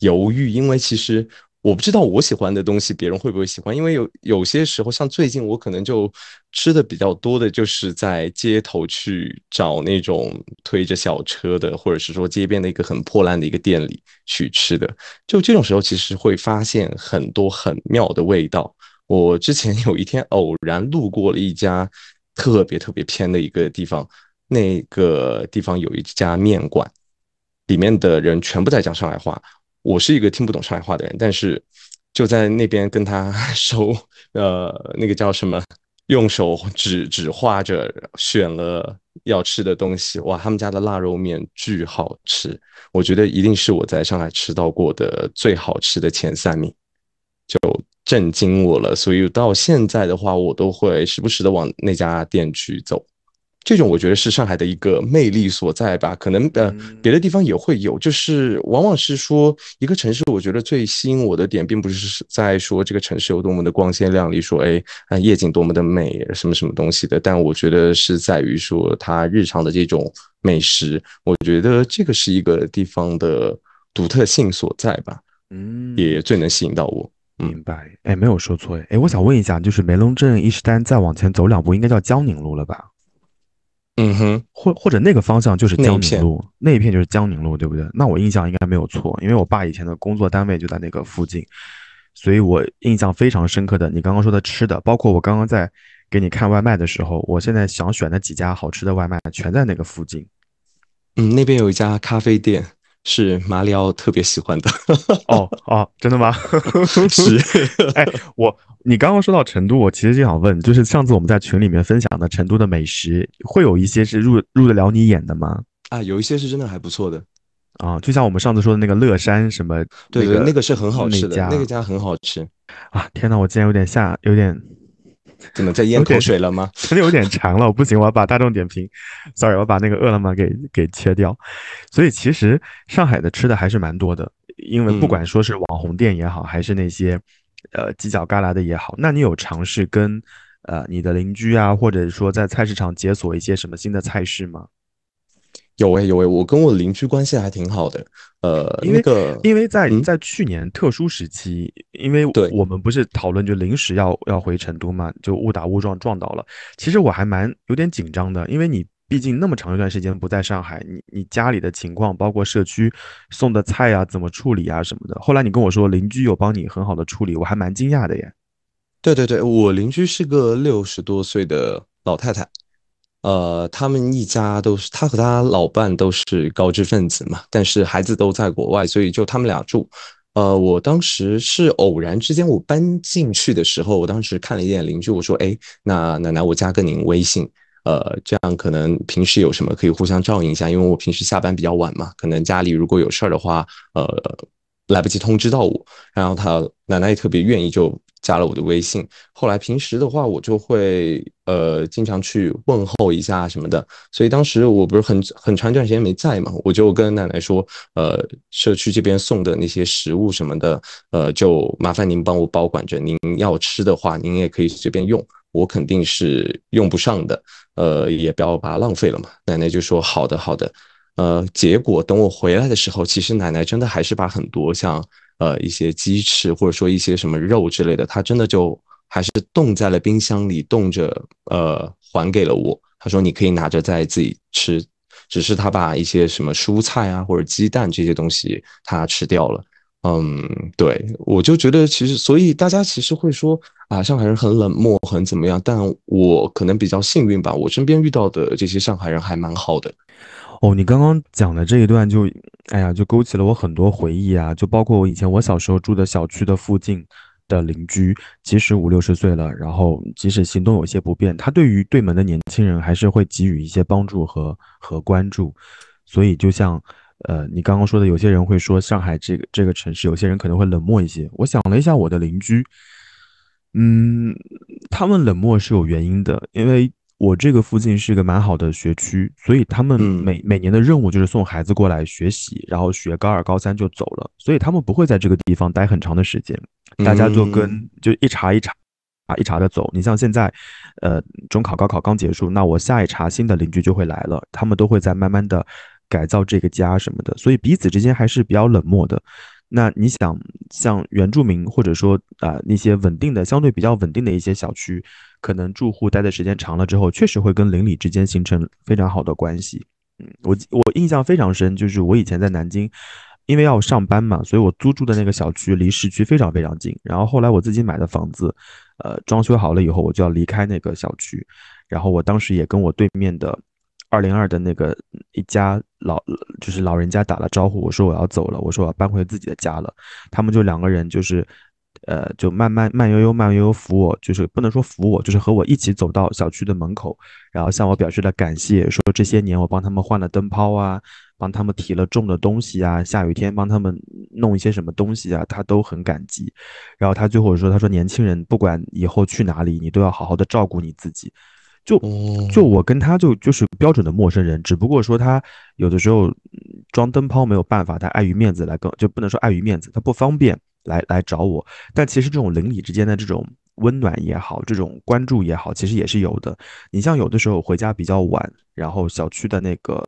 犹豫，因为其实。我不知道我喜欢的东西别人会不会喜欢，因为有有些时候，像最近我可能就吃的比较多的，就是在街头去找那种推着小车的，或者是说街边的一个很破烂的一个店里去吃的。就这种时候，其实会发现很多很妙的味道。我之前有一天偶然路过了一家特别特别偏的一个地方，那个地方有一家面馆，里面的人全部在讲上海话。我是一个听不懂上海话的人，但是就在那边跟他 收，呃，那个叫什么，用手指指画着选了要吃的东西。哇，他们家的腊肉面巨好吃，我觉得一定是我在上海吃到过的最好吃的前三名，就震惊我了。所以到现在的话，我都会时不时的往那家店去走。这种我觉得是上海的一个魅力所在吧，可能呃别的地方也会有，就是往往是说一个城市，我觉得最吸引我的点，并不是在说这个城市有多么的光鲜亮丽，说哎啊夜景多么的美，什么什么东西的，但我觉得是在于说它日常的这种美食，我觉得这个是一个地方的独特性所在吧，嗯，也最能吸引到我。
明白，哎，没有说错，哎，我想问一下，就是梅龙镇伊势丹再往前走两步，应该叫江宁路了吧？
嗯哼，
或或者那个方向就是江宁路，那一片就是江宁路，对不对？那我印象应该没有错，因为我爸以前的工作单位就在那个附近，所以我印象非常深刻的。你刚刚说的吃的，包括我刚刚在给你看外卖的时候，我现在想选的几家好吃的外卖，全在那个附近。
嗯，那边有一家咖啡店。是马里奥特别喜欢的
哦哦，真的吗？
是，
哎，我你刚刚说到成都，我其实就想问，就是上次我们在群里面分享的成都的美食，会有一些是入入得了你眼的吗？
啊，有一些是真的还不错的
啊，就像我们上次说的那个乐山什么，
对对，那个是很好吃的，那个家很好吃
啊！天哪，我竟然有点吓有点。
怎么在咽口水了吗？
真的有点馋了，不行，我要把大众点评，sorry，我把那个饿了么给给切掉。所以其实上海的吃的还是蛮多的，因为不管说是网红店也好，还是那些呃犄角旮旯的也好，那你有尝试跟呃你的邻居啊，或者说在菜市场解锁一些什么新的菜式吗？
有诶有诶，我跟我邻居关系还挺好的。呃，
因为因为在在去年特殊时期，因为我们不是讨论就临时要要回成都嘛，就误打误撞撞到了。其实我还蛮有点紧张的，因为你毕竟那么长一段时间不在上海，你你家里的情况，包括社区送的菜啊，怎么处理啊什么的。后来你跟我说邻居有帮你很好的处理，我还蛮惊讶的耶。
对对对，我邻居是个六十多岁的老太太。呃，他们一家都是他和他老伴都是高知分子嘛，但是孩子都在国外，所以就他们俩住。呃，我当时是偶然之间我搬进去的时候，我当时看了一眼邻居，我说：“哎，那奶奶，我加个您微信，呃，这样可能平时有什么可以互相照应一下，因为我平时下班比较晚嘛，可能家里如果有事儿的话，呃，来不及通知到我。然后他奶奶也特别愿意就。”加了我的微信，后来平时的话，我就会呃经常去问候一下什么的。所以当时我不是很很长一段时间没在嘛，我就跟奶奶说，呃，社区这边送的那些食物什么的，呃，就麻烦您帮我保管着。您要吃的话，您也可以随便用，我肯定是用不上的，呃，也不要把它浪费了嘛。奶奶就说好的好的，呃，结果等我回来的时候，其实奶奶真的还是把很多像。呃，一些鸡翅或者说一些什么肉之类的，他真的就还是冻在了冰箱里冻着，呃，还给了我。他说你可以拿着再自己吃，只是他把一些什么蔬菜啊或者鸡蛋这些东西他吃掉了。嗯，对，我就觉得其实，所以大家其实会说啊，上海人很冷漠，很怎么样？但我可能比较幸运吧，我身边遇到的这些上海人还蛮好的。
哦，你刚刚讲的这一段就，哎呀，就勾起了我很多回忆啊！就包括我以前我小时候住的小区的附近的邻居，即使五六十岁了，然后即使行动有些不便，他对于对门的年轻人还是会给予一些帮助和和关注。所以，就像呃，你刚刚说的，有些人会说上海这个这个城市，有些人可能会冷漠一些。我想了一下，我的邻居，嗯，他们冷漠是有原因的，因为。我这个附近是一个蛮好的学区，所以他们每每年的任务就是送孩子过来学习，然后学高二、高三就走了，所以他们不会在这个地方待很长的时间。大家就跟就一茬一茬啊一茬的走。你像现在，呃，中考、高考刚结束，那我下一茬新的邻居就会来了，他们都会在慢慢的改造这个家什么的，所以彼此之间还是比较冷漠的。那你想，像原住民或者说啊那些稳定的、相对比较稳定的一些小区，可能住户待的时间长了之后，确实会跟邻里之间形成非常好的关系。嗯，我我印象非常深，就是我以前在南京。因为要上班嘛，所以我租住的那个小区离市区非常非常近。然后后来我自己买的房子，呃，装修好了以后，我就要离开那个小区。然后我当时也跟我对面的二零二的那个一家老就是老人家打了招呼，我说我要走了，我说我要搬回自己的家了。他们就两个人就是。呃，就慢慢慢悠悠慢悠悠扶我，就是不能说扶我，就是和我一起走到小区的门口，然后向我表示了感谢，说这些年我帮他们换了灯泡啊，帮他们提了重的东西啊，下雨天帮他们弄一些什么东西啊，他都很感激。然后他最后说，他说年轻人不管以后去哪里，你都要好好的照顾你自己。就就我跟他就就是标准的陌生人，只不过说他有的时候装灯泡没有办法，他碍于面子来跟，就不能说碍于面子，他不方便。来来找我，但其实这种邻里之间的这种温暖也好，这种关注也好，其实也是有的。你像有的时候回家比较晚，然后小区的那个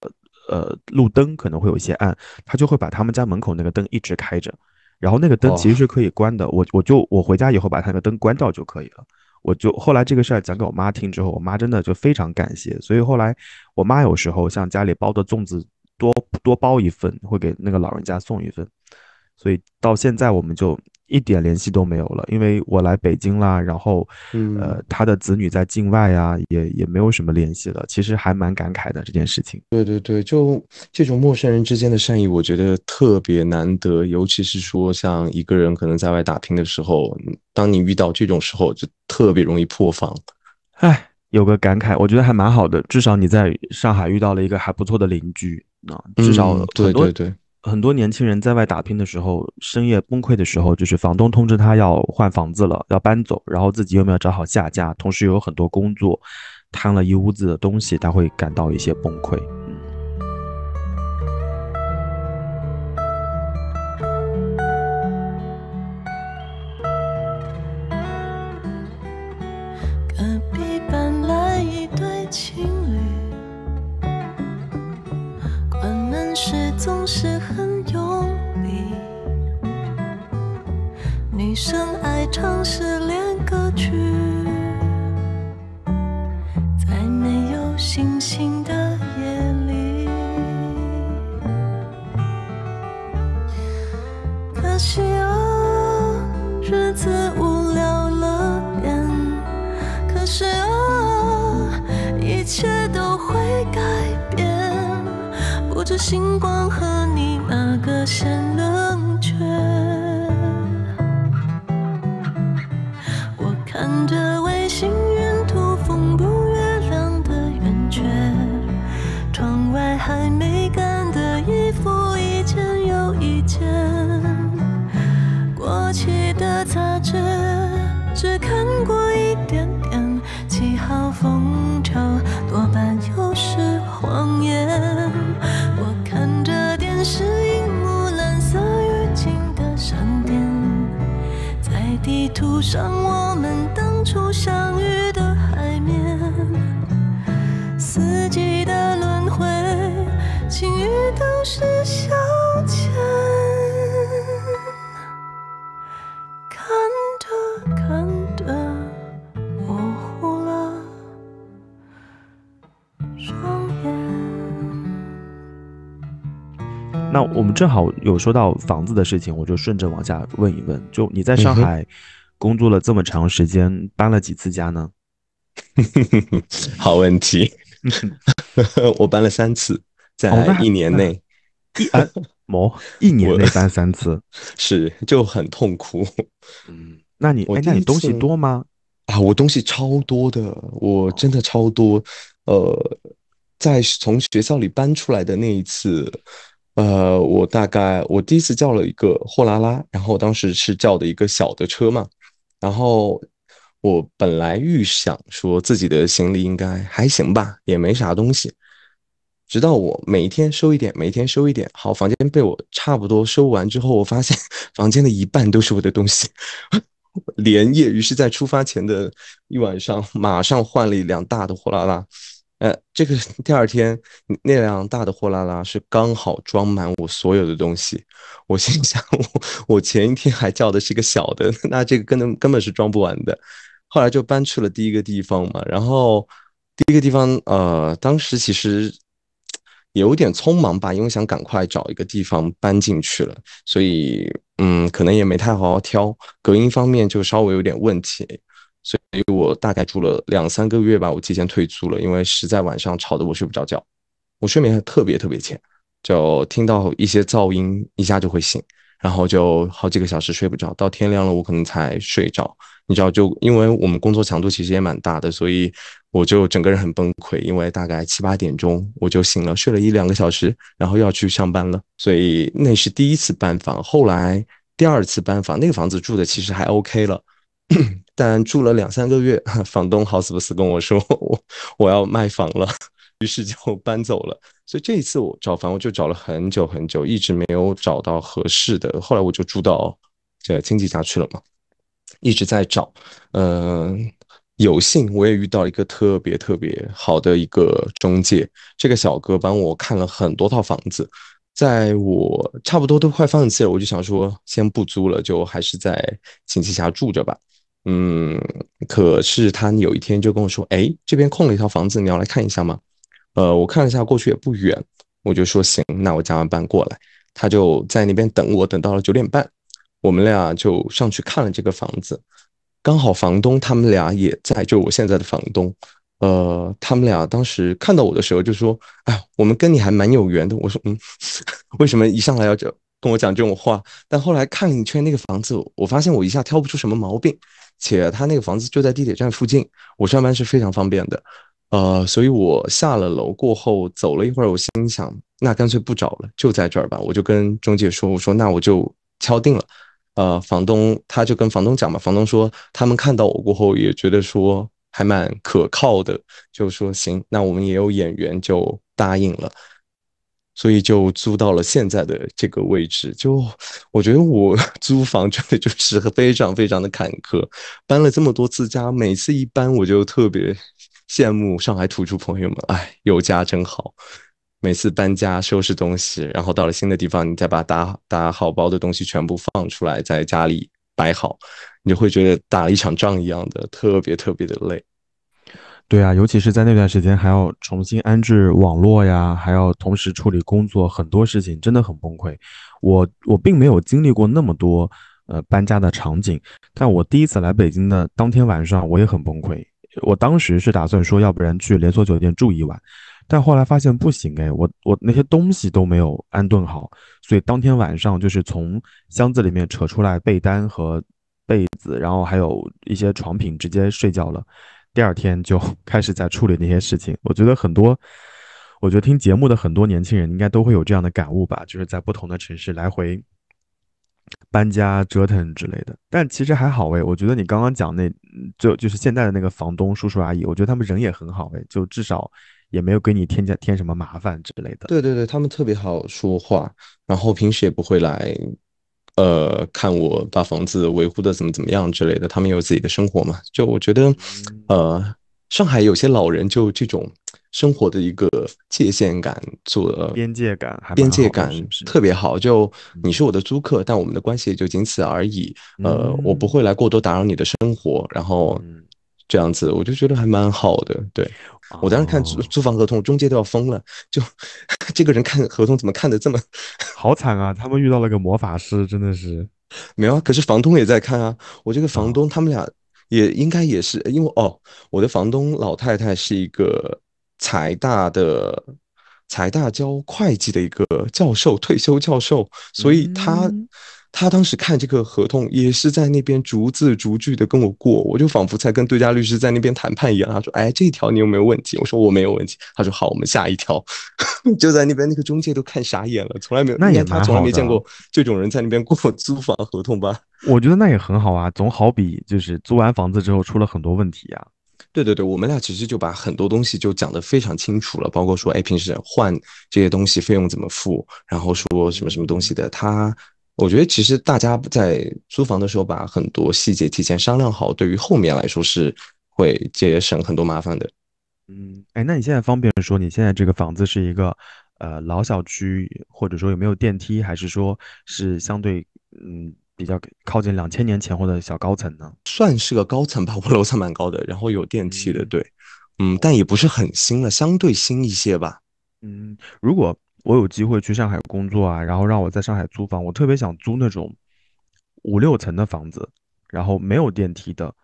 呃路灯可能会有一些暗，他就会把他们家门口那个灯一直开着，然后那个灯其实是可以关的。我我就我回家以后把他那个灯关掉就可以了。我就后来这个事儿讲给我妈听之后，我妈真的就非常感谢。所以后来我妈有时候像家里包的粽子多多包一份，会给那个老人家送一份。所以到现在我们就一点联系都没有了，因为我来北京啦，然后，呃，他的子女在境外啊，也也没有什么联系了。其实还蛮感慨的这件事情。
对对对，就这种陌生人之间的善意，我觉得特别难得，尤其是说像一个人可能在外打拼的时候，当你遇到这种时候，就特别容易破防。
哎，有个感慨，我觉得还蛮好的，至少你在上海遇到了一个还不错的邻居啊，至少
对对对。
很多年轻人在外打拼的时候，深夜崩溃的时候，就是房东通知他要换房子了，要搬走，然后自己又没有找好下家，同时有很多工作，摊了一屋子的东西，他会感到一些崩溃。
隔壁搬来一对情侣，关门时总是很用力，女生爱唱失恋歌曲，在没有星星的夜里。可惜啊，日子无聊了点。可是啊，一切是星光和你那个先冷却。我看着卫星云图，缝补月亮的圆缺。窗外还没干的衣服，一件又一件过期的杂志，只看过一点点，起号封条。上我们当初相遇的海面，四季的轮回，晴雨都是消遣。
那我们正好有说到房子的事情，我就顺着往下问一问。就你在上海工作了这么长时间，搬了几次家呢？
好问题，我搬了三次，在一年内。
一啊，某一年内搬三次，
是就很痛苦。
嗯，那你哎，那你东西多吗？
啊，我东西超多的，我真的超多。呃，在从学校里搬出来的那一次。呃，我大概我第一次叫了一个货拉拉，然后当时是叫的一个小的车嘛，然后我本来预想说自己的行李应该还行吧，也没啥东西，直到我每一天收一点，每一天收一点，好，房间被我差不多收完之后，我发现 房间的一半都是我的东西，连夜，于是，在出发前的一晚上，马上换了一辆大的货拉拉。呃，这个第二天那辆大的货拉拉是刚好装满我所有的东西。我心想，我我前一天还叫的是一个小的，那这个根本根本是装不完的。后来就搬去了第一个地方嘛，然后第一个地方，呃，当时其实有点匆忙吧，因为想赶快找一个地方搬进去了，所以嗯，可能也没太好好挑，隔音方面就稍微有点问题。所以我大概住了两三个月吧，我提前退租了，因为实在晚上吵得我睡不着觉，我睡眠还特别特别浅，就听到一些噪音一下就会醒，然后就好几个小时睡不着，到天亮了我可能才睡着。你知道，就因为我们工作强度其实也蛮大的，所以我就整个人很崩溃，因为大概七八点钟我就醒了，睡了一两个小时，然后要去上班了。所以那是第一次搬房，后来第二次搬房，那个房子住的其实还 OK 了。但住了两三个月，房东好死不死跟我说我我要卖房了，于是就搬走了。所以这一次我找房，我就找了很久很久，一直没有找到合适的。后来我就住到这亲戚家去了嘛，一直在找。嗯，有幸我也遇到一个特别特别好的一个中介，这个小哥帮我看了很多套房子，在我差不多都快放弃了，我就想说先不租了，就还是在亲戚家住着吧。嗯，可是他有一天就跟我说：“哎，这边空了一套房子，你要来看一下吗？”呃，我看了一下，过去也不远，我就说：“行，那我加完班过来。”他就在那边等我，等到了九点半，我们俩就上去看了这个房子。刚好房东他们俩也在，就我现在的房东。呃，他们俩当时看到我的时候就说：“哎，我们跟你还蛮有缘的。”我说：“嗯，为什么一上来要就跟我讲这种话？”但后来看了一圈那个房子，我发现我一下挑不出什么毛病。且他那个房子就在地铁站附近，我上班是非常方便的，呃，所以我下了楼过后走了一会儿，我心想，那干脆不找了，就在这儿吧。我就跟中介说，我说那我就敲定了。呃，房东他就跟房东讲嘛，房东说他们看到我过后也觉得说还蛮可靠的，就说行，那我们也有眼缘，就答应了。所以就租到了现在的这个位置。就我觉得我 租房真的就是非常非常的坎坷，搬了这么多次家，每次一搬我就特别羡慕上海土著朋友们，哎，有家真好。每次搬家收拾东西，然后到了新的地方，你再把打打好包的东西全部放出来，在家里摆好，你就会觉得打了一场仗一样的，特别特别的累。
对啊，尤其是在那段时间，还要重新安置网络呀，还要同时处理工作，很多事情真的很崩溃。我我并没有经历过那么多呃搬家的场景，但我第一次来北京的当天晚上，我也很崩溃。我当时是打算说，要不然去连锁酒店住一晚，但后来发现不行哎，我我那些东西都没有安顿好，所以当天晚上就是从箱子里面扯出来被单和被子，然后还有一些床品，直接睡觉了。第二天就开始在处理那些事情，我觉得很多，我觉得听节目的很多年轻人应该都会有这样的感悟吧，就是在不同的城市来回搬家折腾之类的。但其实还好诶，我觉得你刚刚讲那就就是现在的那个房东叔叔阿姨，我觉得他们人也很好诶，就至少也没有给你添加添什么麻烦之类的。
对对对，他们特别好说话，然后平时也不会来。呃，看我把房子维护的怎么怎么样之类的，他们有自己的生活嘛？就我觉得，呃，上海有些老人就这种生活的一个界限感，做
边界感，
边界感特别好。就你是我的租客，但我们的关系也就仅此而已。呃，我不会来过多打扰你的生活，然后这样子，我就觉得还蛮好的。对。我当时看租租房合同，中介都要疯了。就 这个人看合同怎么看的这么
好惨啊？他们遇到了个魔法师，真的是
没有啊。可是房东也在看啊。我这个房东他们俩也应该也是因为哦，我的房东老太太是一个财大的财大教会计的一个教授，退休教授，所以他。他当时看这个合同，也是在那边逐字逐句的跟我过，我就仿佛在跟对家律师在那边谈判一样。他说：“哎，这一条你有没有问题？”我说：“我没有问题。”他说：“好，我们下一条。”就在那边，那个中介都看傻眼了，从来没有，
那也
他从来没见过这种人在那边过 租房合同吧？
我觉得那也很好啊，总好比就是租完房子之后出了很多问题呀。
对对对，我们俩其实就把很多东西就讲得非常清楚了，包括说，哎，平时换这些东西费用怎么付，然后说什么什么东西的，他。我觉得其实大家在租房的时候，把很多细节提前商量好，对于后面来说是会节省很多麻烦的。
嗯，哎，那你现在方便说你现在这个房子是一个呃老小区，或者说有没有电梯，还是说是相对嗯比较靠近两千年前后的小高层呢？
算是个高层吧，我楼层蛮高的，然后有电梯的，
嗯
对，嗯，但也不是很新了，相对新一些吧。
嗯，如果我有机会去上海工作啊，然后让我在上海租房，我特别想租那种五六层的房子，然后没有电梯的，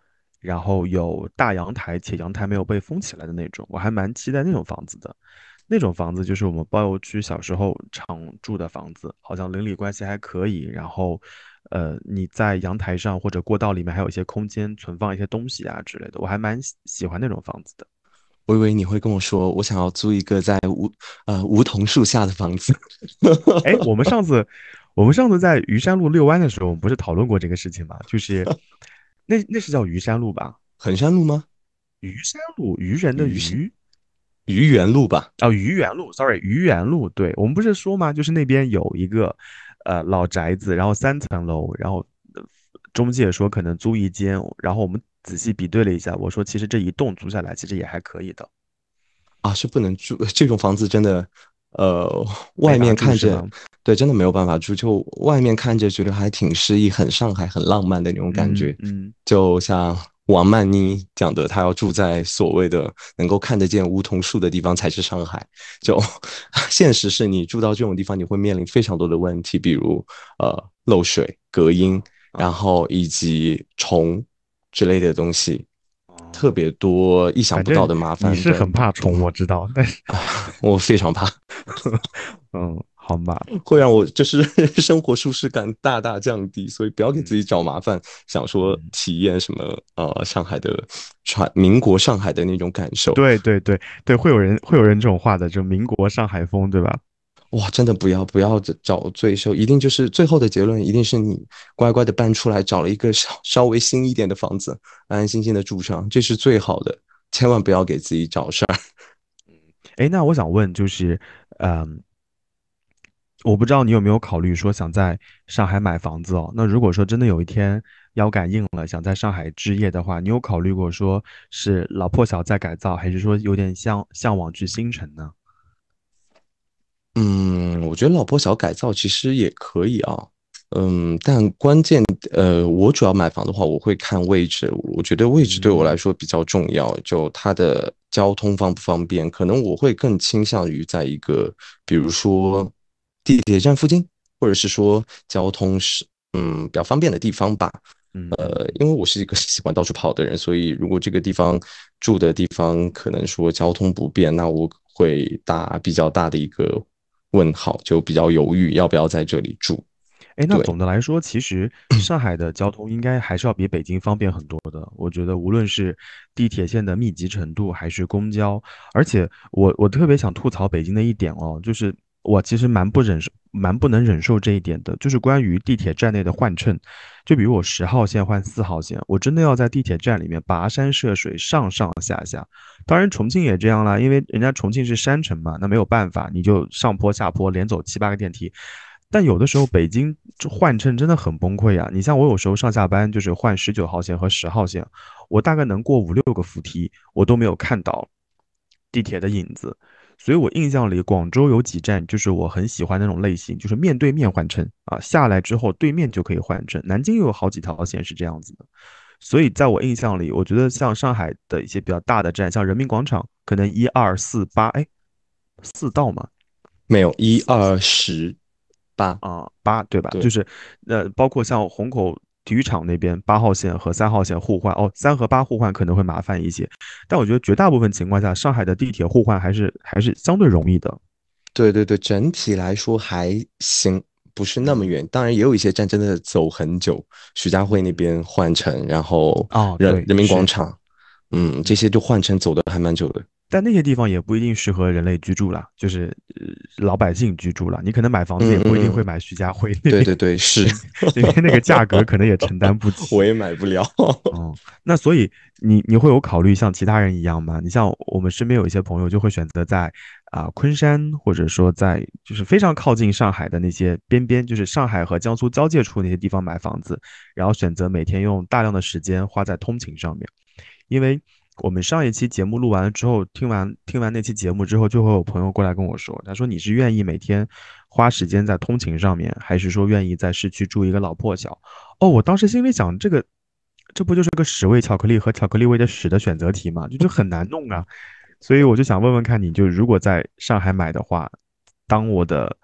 然后有大阳台，且阳台没有被封起来的那种，我还蛮期待那种房子的。那种房子就是我们包邮区小时候常住的房子，好像邻里关系还可以，然后，呃，你在阳台上或者过道里面还有一些空间存放一些东西啊之类的，我还蛮喜喜欢那种房子的。
我以为你会跟我说，我想要租一个在梧呃梧桐树下的房子。
哎，我们上次，我们上次在虞山路遛弯的时候，我们不是讨论过这个事情吗？就是 那那是叫虞山路吧？
衡山路吗？
虞山路，愚人的
虞山
渔
愚园路吧？
哦，愚园路，sorry，愚园路。对，我们不是说吗？就是那边有一个呃老宅子，然后三层楼，然后呃中介说可能租一间，然后我们仔细比对了一下，我说其实这一栋租下来其实也还可以的。
啊，是不能住这种房子，真的，呃，外面看着对，真的没有办法住，就外面看着觉得还挺诗意，很上海，很浪漫的那种感觉。
嗯，嗯
就像王曼妮讲的，她要住在所谓的能够看得见梧桐树的地方才是上海。就 现实是你住到这种地方，你会面临非常多的问题，比如呃漏水、隔音，然后以及虫之类的东西，特别多意想不到的麻烦。
你是很怕虫，我知道，但是
我非常怕，
嗯，好吧，
会让我就是 生活舒适感大大降低，所以不要给自己找麻烦，想说
嗯
体验什么呃上海的传民国上海的那种感受。
对对对对，会有人会有人这种话的，就民国上海风，对吧？
哇，真的不要不要找罪受，一定就是最后的结论，一定是你乖乖的搬出来，找了一个稍 稍微新一点的房子，安安心心的住上，这是最好的，千万不要给自己找事儿。
嗯哎，那我想问，就是，嗯，我不知道你有没有考虑说想在上海买房子哦？那如果说真的有一天腰杆硬了，想在上海置业的话，你有考虑过说是老破小再改造，还是说有点向向往去新城呢？
嗯，我觉得老破小改造其实也可以啊。嗯，但关键呃，我主要买房的话，我会看位置。我觉得位置对我来说比较重要，就它的交通方不方便，可能我会更倾向于在一个比如说地铁站附近，或者是说交通是嗯比较方便的地方吧。
嗯，
呃，因为我是一个 喜欢到处跑的人，所以如果这个地方住的地方可能说交通不便，那我会打比较大的一个问号，就比较犹豫要不要在这里住。
哎，那总的来说，其实 上海的交通应该还是要比北京方便很多的。我觉得无论是地铁线的密集程度，还是公交，而且我我特别想吐槽北京的一点哦，就是我其实蛮不忍受、蛮不能忍受这一点的，就是关于地铁站内的换乘。就比如我十号线换四号线，我真的要在地铁站里面跋山涉水，上上下下。当然，重庆也这样啦，因为人家重庆是山城嘛，那没有办法，你就上坡下坡连走七八个电梯。但有的时候北京换乘真的很崩溃啊！你像我有时候上下班就是换十九号线和十号线，我大概能过五六个扶梯，我都没有看到地铁的影子。所以我印象里，广州有几站就是我很喜欢那种类型，就是面对面换乘啊，下来之后对面就可以换乘。南京有好几条线是这样子的，所以在我印象里，我觉得像上海的一些比较大的站，像人民广场，可能一二四八，哎，四道嘛，
没有一二十八，
啊，八对吧？
对
就是，呃，包括像虹口体育场那边八号线和三号线互换，哦，三和八互换可能会麻烦一些，但我觉得绝大部分情况下，上海的地铁互换还是还是相对容易的。
对对对，整体来说还行，不是那么远。当然也有一些站真的走很久，徐家汇那边换乘，然后
哦
人人民广场，嗯，这些就换乘走的还蛮久的。
但那些地方也不一定适合人类居住了，就是呃老百姓居住了。你可能买房子也不一定会买徐家汇
对对对，是
因为那个价格可能也承担不起。
我也买不了。
哦，那所以你你会有考虑像其他人一样吗？你像我们身边有一些朋友就会选择在啊、昆山，或者说在就是非常靠近上海的那些边边，就是上海和江苏交界处那些地方买房子，然后选择每天用大量的时间花在通勤上面，因为。我们上一期节目录完了之后，听完听完那期节目之后，就会有朋友过来跟我说，他说你是愿意每天花时间在通勤上面，还是说愿意在市区住一个老破小？哦，我当时心里想，这个这不就是个屎味巧克力和巧克力味的屎的选择题吗？就就很难弄啊。所以我就想问问看你，就如果在上海买的话，当我的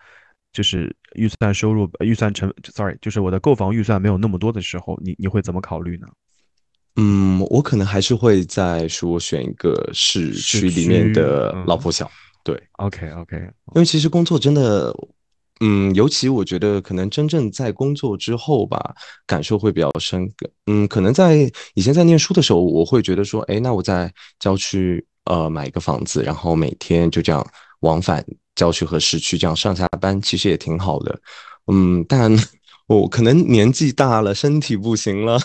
就是预算收入预算成，sorry，就是我的购房预算没有那么多的时候，你你会怎么考虑呢？
嗯，我可能还是会再说选一个市区里面的老破小。对
，OK OK，
因为其实工作真的，嗯，尤其我觉得可能真正在工作之后吧，感受会比较深刻。嗯，可能在以前在念书的时候，我会觉得说，哎，那我在郊区呃买一个房子，然后每天就这样往返郊区和市区这样上下班，其实也挺好的。嗯，但 我可能年纪大了，身体不行了。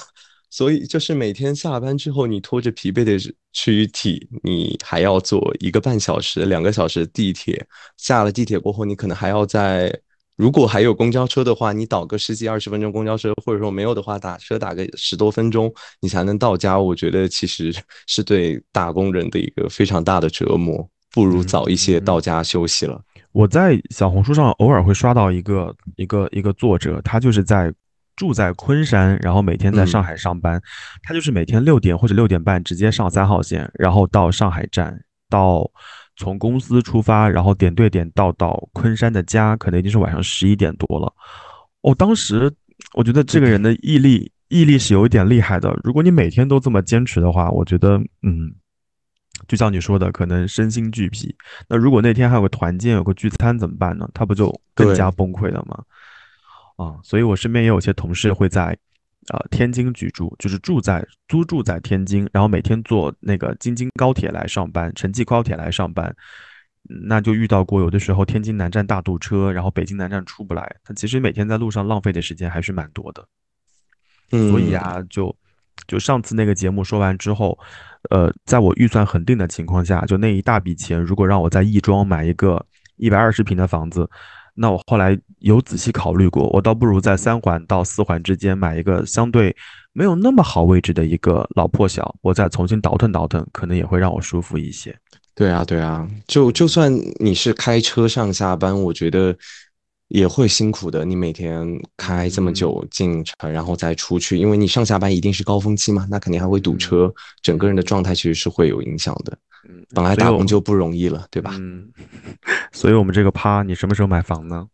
所以就是每天下班之后，你拖着疲惫的躯体，你还要坐一个半小时、两个小时地铁。下了地铁过后，你可能还要在，如果还有公交车的话，你倒个十几二十分钟公交车，或者说没有的话，打车打个十多分钟，你才能到家。我觉得其实是对打工人的一个非常大的折磨，不如早一些到家休息了。
我在小红书上偶尔会刷到一个一个一个作者，他就是在。住在昆山，然后每天在上海上班，他就是每天六点或者六点半直接上三号线，然后到上海站，到从公司出发，然后点对点到到昆山的家，可能已经是晚上十一点多了。哦，当时我觉得这个人的毅力毅力是有一点厉害的。如果你每天都这么坚持的话，我觉得，嗯，就像你说的，可能身心俱疲。那如果那天还有个团建，有个聚餐怎么办呢？他不就更加崩溃了吗？啊，所以我身边也有些同事会在，呃，天津居住，就是住在租住在天津，然后每天坐那个京津高铁来上班，城际高铁来上班，那就遇到过有的时候天津南站大堵车，然后北京南站出不来，他其实每天在路上浪费的时间还是蛮多的。所以啊，就就上次那个节目说完之后，呃，在我预算恒定的情况下，就那一大笔钱，如果让我在亦庄买一个一百二十平的房子。那我后来有仔细考虑过，我倒不如在三环到四环之间买一个相对没有那么好位置的一个老破小，我再重新倒腾倒腾，可能也会让我舒服一些。
对啊，对啊，就就算你是开车上下班，我觉得也会辛苦的。你每天开这么久进城，然后再出去，因为你上下班一定是高峰期嘛，那肯定还会堵车，整个人的状态其实是会有影响的。本来打工就不容易了，对吧？
嗯，所以我们这个趴，你什么时候买房呢？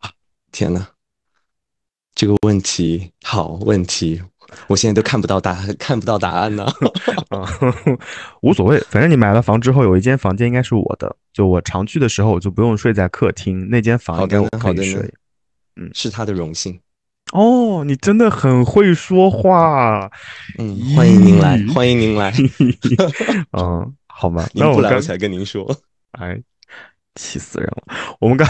啊，天呐，这个问题好问题，我现在都看不到答 看不到答案呢。
啊，无所谓，反正你买了房之后，有一间房间应该是我的，就我常去的时候，我就不用睡在客厅，那间房应该我可以睡。
嗯，是他的荣幸。
哦，你真的很会说话。
嗯，欢迎您来，欢迎您来。
嗯。好吧？
那我刚才跟您说，
哎，气死人了！我们刚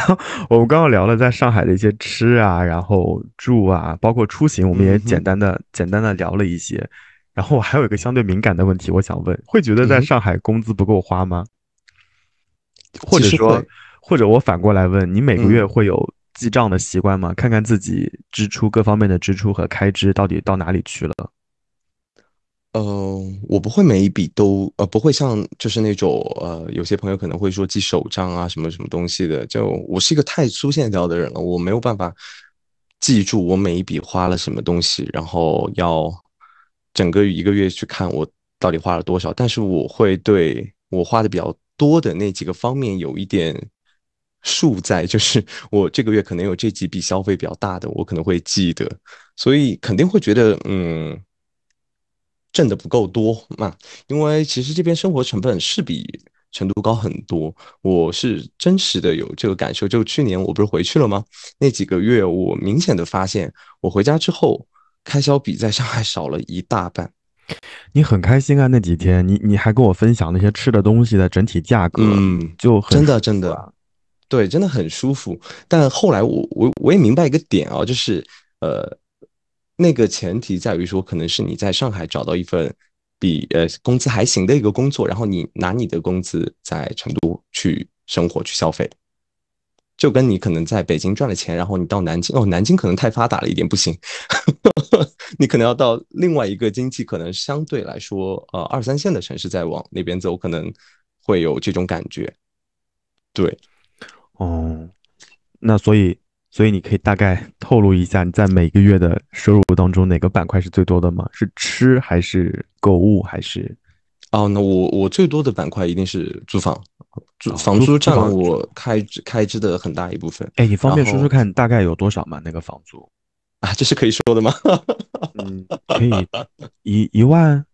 我们刚刚聊了在上海的一些吃啊，然后住啊，包括出行，我们也简单的简单的聊了一些。然后我还有一个相对敏感的问题，我想问：会觉得在上海工资不够花吗？或者说，或者我反过来问，你每个月会有记账的习惯吗？看看自己支出各方面的支出和开支到底到哪里去了？
呃，我不会每一笔都呃，不会像就是那种呃，有些朋友可能会说记手账啊，什么什么东西的。就我是一个太粗线条的人了，我没有办法记住我每一笔花了什么东西，然后要整个一个月去看我到底花了多少。但是我会对我花的比较多的那几个方面有一点数在，就是我这个月可能有这几笔消费比较大的，我可能会记得，所以肯定会觉得嗯。挣的不够多嘛？因为其实这边生活成本是比成都高很多，我是真实的有这个感受。就去年我不是回去了吗？那几个月我明显的发现，我回家之后开销比在上海少了一大半。
你很开心啊，那几天你你还跟我分享那些吃的东西的整体价格，
嗯，
就很
真的真的，对，真的很舒服。但后来我我我也明白一个点啊，就是呃，那个前提在于说，可能是你在上海找到一份比呃工资还行的一个工作，然后你拿你的工资在成都去生活去消费，就跟你可能在北京赚了钱，然后你到南京哦，南京可能太发达了一点，不行，你可能要到另外一个经济可能相对来说呃二三线的城市再往那边走，可能会有这种感觉。对，
哦，那所以所以你可以大概透露一下你在每个月的收入当中哪个板块是最多的吗？是吃还是购物还是？
哦，那我我最多的板块一定是租房，租房租占了我开支开支的很大一部分
哎，你方便说说看大概有多少吗？那个房租？
啊，这是可以说的吗？
嗯，可以一一万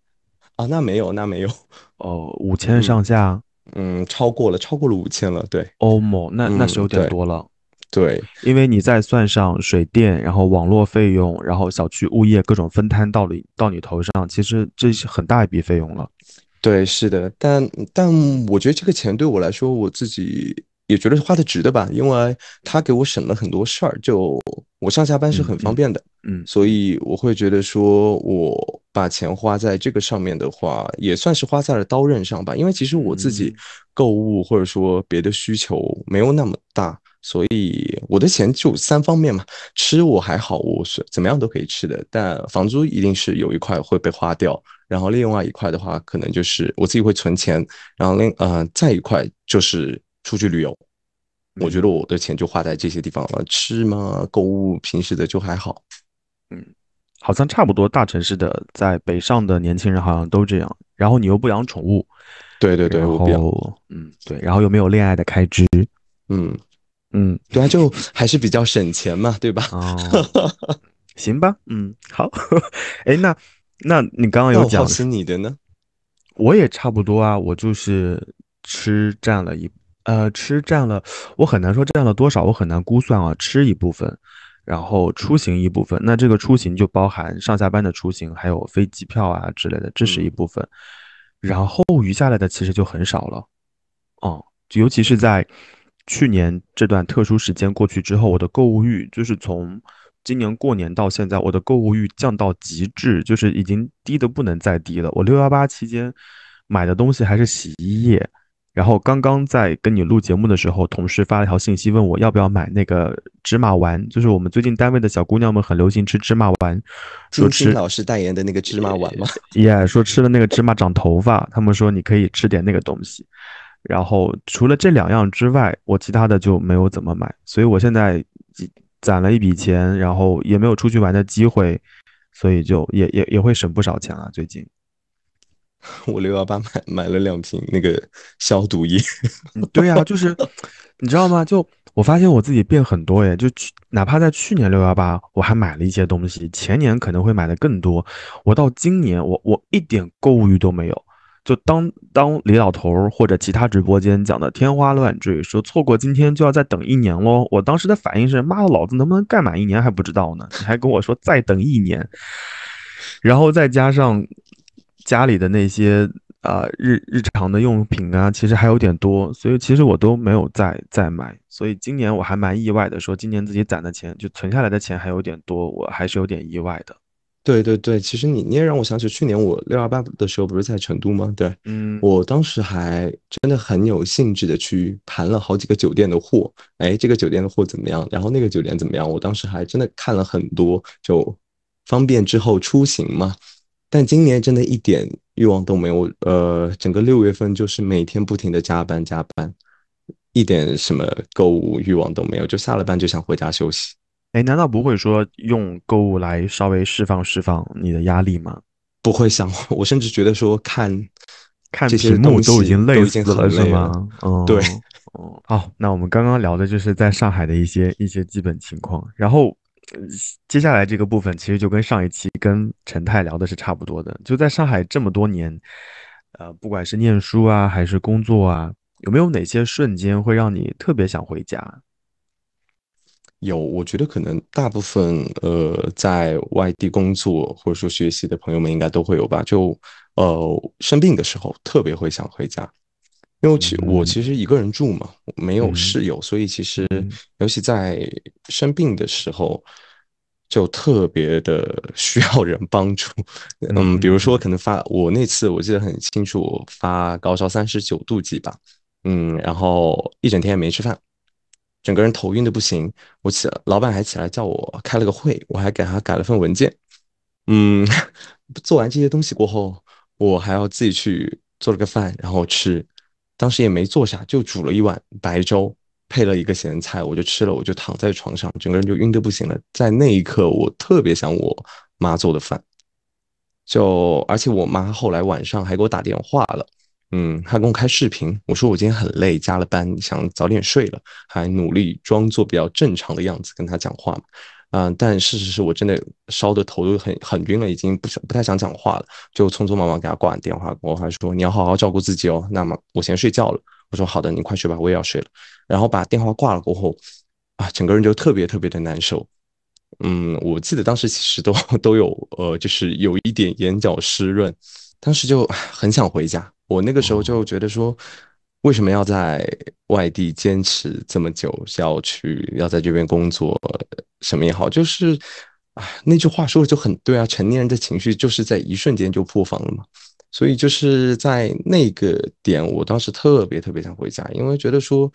啊，那没有，那没有，
哦，五千上下
嗯，超过了，超过了五千了，对
欧某，那那是
嗯
有点多了。
对，
因为你再算上水电，然后网络费用，然后小区物业各种分摊到你到你头上，其实这是很大一笔费用了。
对，是的，但但我觉得这个钱对我来说，我自己也觉得是花的值的吧，因为他给我省了很多事儿，就我上下班是很方便的，
嗯
所以我会觉得说，我把钱花在这个上面的话，也算是花在了刀刃上吧。因为其实我自己
嗯
购物或者说别的需求没有那么大，所以我的钱就三方面嘛。吃我还好，我是怎么样都可以吃的，但房租一定是有一块会被花掉。然后另外一块的话，可能就是我自己会存钱，然后另呃再一块就是出去旅游。我觉得我的钱就花在这些地方了，吃嘛，购物平时的就还好。
嗯好像差不多大城市的在北上的年轻人好像都这样。然后你又不养宠物，
对对对，
然
我不要，
后嗯对，然后又没有恋爱的开支，
嗯，
嗯
对啊，就还是比较省钱嘛，对吧？
哦，行吧，嗯好，哎那那你刚刚有讲
我好奇你的呢？
我也差不多啊，我就是吃占了一，呃，吃占了，我很难说占了多少，我很难估算啊，吃一部分，然后出行一部分，那这个出行就包含上下班的出行，还有飞机票啊之类的，这是一
嗯
部分，然后余下来的其实就很少了，哦、就尤其是在去年这段特殊时间过去之后，我的购物欲就是从今年过年到现在，我的购物欲降到极致，就是已经低的不能再低了。我六幺八期间买的东西还是洗衣液，然后刚刚在跟你录节目的时候，同事发了一条信息问我要不要买那个芝麻丸，就是我们最近单位的小姑娘们很流行吃芝麻丸，说吃
老师代言的那个芝麻丸吗？
耶说吃了那个芝麻长头发，他们说你可以吃点那个东西。然后除了这两样之外，我其他的就没有怎么买，所以我现在攒了一笔钱，然后也没有出去玩的机会，所以就也也也会省不少钱啊。最近，
我六幺八买买了两瓶那个消毒液，
嗯对呀、就是你知道吗？就我发现我自己变很多耶，就去哪怕在去年六幺八我还买了一些东西，前年可能会买的更多，我到今年我我一点购物欲都没有。就当当李老头或者其他直播间讲的天花乱坠，说错过今天就要再等一年喽。我当时的反应是：妈的，老子能不能干满一年还不知道呢？你还跟我说再等一年，然后再加上家里的那些啊、呃日日常的用品啊，其实还有点多，所以其实我都没有再再买。所以今年我还蛮意外的，说今年自己攒的钱就存下来的钱还有点多，我还是有点意外的。
对对对，其实你你也让我想起去年我六幺八的时候不是在成都吗？对，
嗯，
我当时还真的很有兴致的去盘了好几个酒店的货，哎，这个酒店的货怎么样？然后那个酒店怎么样？我当时还真的看了很多，就方便之后出行嘛。但今年真的一点欲望都没有，呃，整个六月份就是每天不停的加班加班，一点什么购物欲望都没有，就下了班就想回家休息。
哎，难道不会说用购物来稍微释放释放你的压力吗？
不会想，我甚至觉得说看
看
这些
屏幕都已经累死了，是吗？嗯，
对，
哦，好，那我们刚刚聊的就是在上海的一些一些基本情况，然后呃接下来这个部分其实就跟上一期跟陈太聊的是差不多的，就在上海这么多年，呃，不管是念书啊还是工作啊，有没有哪些瞬间会让你特别想回家？
有，我觉得可能大部分呃在外地工作或者说学习的朋友们应该都会有吧。就呃生病的时候特别会想回家，因为其我其实一个人住嘛，没有室友，所以其实尤其在生病的时候。就特别的 需要人帮助，嗯，比如说可能发我那次我记得很清楚，发高烧三十九度几吧，嗯，然后一整天也没吃饭，整个人头晕的不行。我起老板还起来叫我开了个会，我还给他改了份文件，嗯，做完这些东西过后，我还要自己去做了个饭，然后吃，当时也没做啥，就煮了一碗白粥。配了一个咸菜，我就吃了，我就躺在床上，整个人就晕的不行了。在那一刻，我特别想我妈做的饭，就而且我妈后来晚上还给我打电话了，嗯，他跟我开视频，我说我今天很累，加了班，想早点睡了，还努力装作比较正常的样子跟他讲话嘛，嗯，但事实是我真的烧的头都很很晕了，已经不想不太想讲话了，就匆匆忙忙给他挂完电话，我还说你要好好照顾自己哦，那么我先睡觉了。我说好的，你快睡吧，我也要睡了。然后把电话挂了过后，啊，整个人就特别特别的难受。嗯，我记得当时其实都 都有呃，就是有一点眼角湿润，当时就很想回家。我那个时候就觉得说，为什么要在外地坚持这么久，是要去要在这边工作，什么也好，就是啊，那句话说的就很对啊，成年人的情绪就是在一瞬间就破防了嘛。所以就是在那个点，我当时特别特别想回家，因为觉得说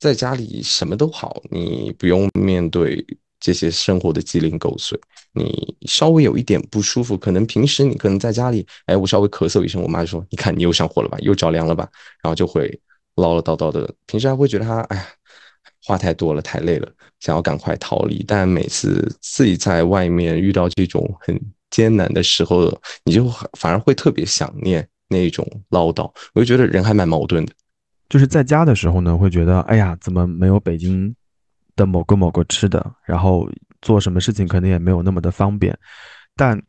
在家里什么都好，你不用面对这些生活的鸡零狗碎。你稍微有一点不舒服，可能平时你可能在家里，哎，我稍微咳嗽一声，我妈就说：“你看你又上火了吧，又着凉了吧？”然后就会唠唠叨叨的。平时还会觉得他，哎呀，话太多了，太累了，想要赶快逃离。但每次自己在外面遇到这种很……艰难的时候，你就反而会特别想念那种唠叨。我就觉得人还蛮矛盾的，
就是在家的时候呢，会觉得哎呀，怎么没有北京的某个某个吃的，然后做什么事情可能也没有那么的方便。但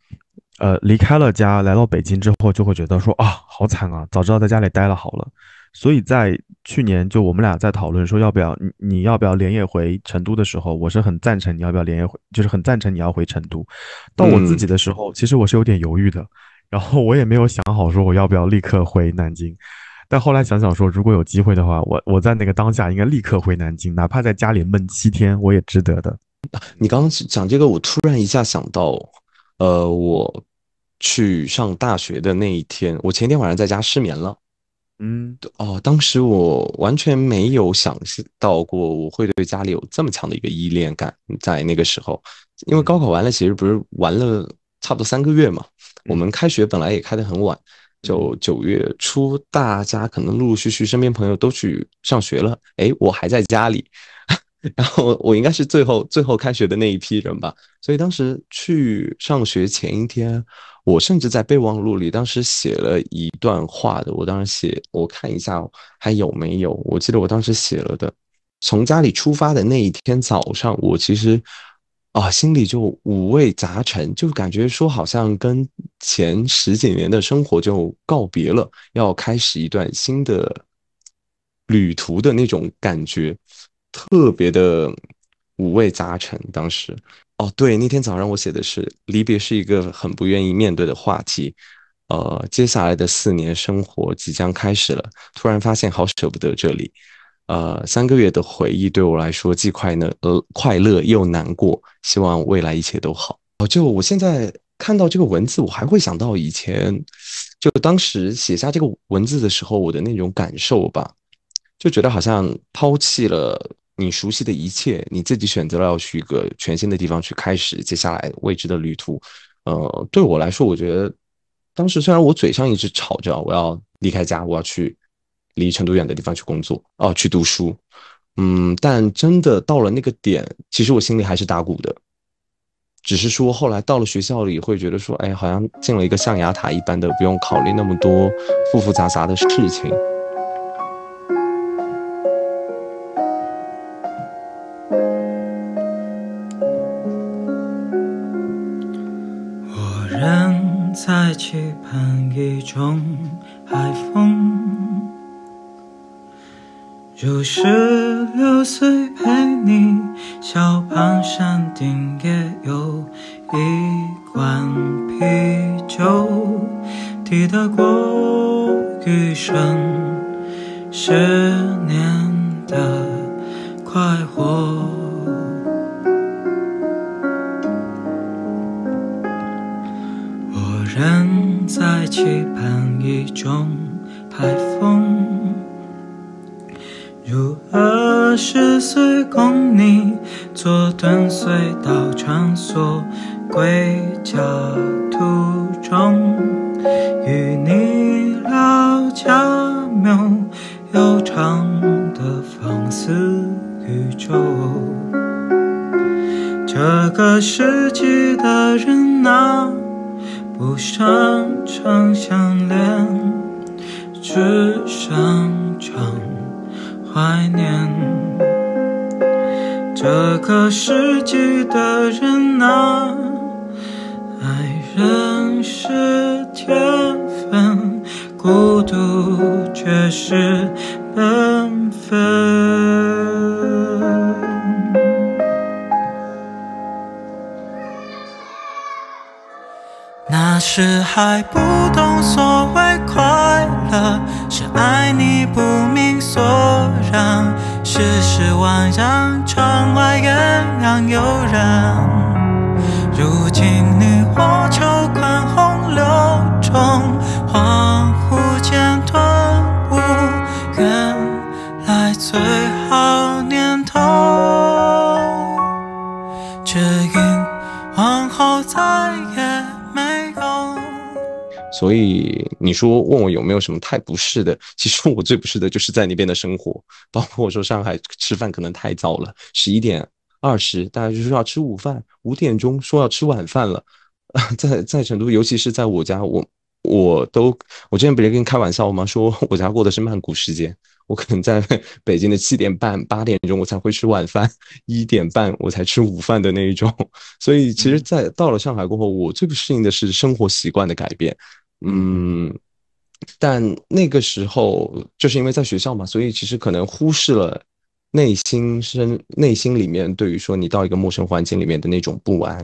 呃，离开了家，来到北京之后，就会觉得说啊，好惨啊，早知道在家里待了好了。所以在去年，就我们俩在讨论说要不要你你要不要连夜回成都的时候，我是很赞成你要不要连夜回，就是很赞成你要回成都。到我自己的时候，其实我是有点犹豫的，然后我也没有想好说我要不要立刻回南京。但后来想想说，如果有机会的话，我我在那个当下应该立刻回南京，哪怕在家里闷七天，我也值得的。
你刚刚讲这个，我突然一下想到，呃，我去上大学的那一天，我前天晚上在家失眠了。
嗯，
哦，当时我完全没有想到过我会对家里有这么强的一个依恋感，在那个时候，因为高考完了，其实不是玩了差不多三个月嘛。我们开学本来也开得很晚，就九月初，大家可能陆陆续续身边朋友都去上学了，哎，我还在家里，然后我应该是最后最后开学的那一批人吧。所以当时去上学前一天。我甚至在备忘录里当时写了一段话的，我当时写，我看一下还有没有，我记得我当时写了的，从家里出发的那一天早上，我其实啊心里就五味杂陈，就感觉说好像跟前十几年的生活就告别了，要开始一段新的旅途的那种感觉，特别的五味杂陈，当时。哦，对，那天早上我写的是离别是一个很不愿意面对的话题，呃，接下来的四年生活即将开始了，突然发现好舍不得这里，呃，三个月的回忆对我来说既快乐呃快乐又难过，希望未来一切都好。哦，就我现在看到这个文字，我还会想到以前，就当时写下这个文字的时候，我的那种感受吧，就觉得好像抛弃了。你熟悉的一切，你自己选择了要去一个全新的地方去开始接下来未知的旅途。呃，对我来说，我觉得当时虽然我嘴上一直吵着我要离开家，我要去离成都远的地方去工作，哦，去读书，嗯，但真的到了那个点，其实我心里还是打鼓的。只是说后来到了学校里，会觉得说，哎，好像进了一个象牙塔一般的，不用考虑那么多复复杂杂的事情。
我仍在期盼一种海风，如十六岁陪你，小胖山顶也有一罐啤酒，抵得过余生十年的快活。我仍在期盼一种台风。二十岁供你做蹲隧道穿梭归家途中，与你聊家缪悠长的放肆宇宙。这个世纪的人啊，不擅长相恋，只擅长。怀念这个世纪的人啊，爱人是天分，孤独却是本分。那时还不懂所谓快乐，是爱你不波浪，世事宛然，窗外艳阳悠然。如今你我秋款洪流中，恍惚间顿悟，原来最
所以你说问我有没有什么太不适的？其实我最不适的就是在那边的生活，包括我说上海吃饭可能太早了，十一点二十大家就说要吃午饭，五点钟说要吃晚饭了。在在成都，尤其是在我家，我我都我之前不是跟你开玩笑吗？说我家过的是曼谷时间，我可能在北京的七点半八点钟我才会吃晚饭，一点半我才吃午饭的那一种。所以其实，在到了上海过后，我最不适应的是生活习惯的改变。嗯，但那个时候就是因为在学校嘛，所以其实可能忽视了内心深内心里面对于说你到一个陌生环境里面的那种不安。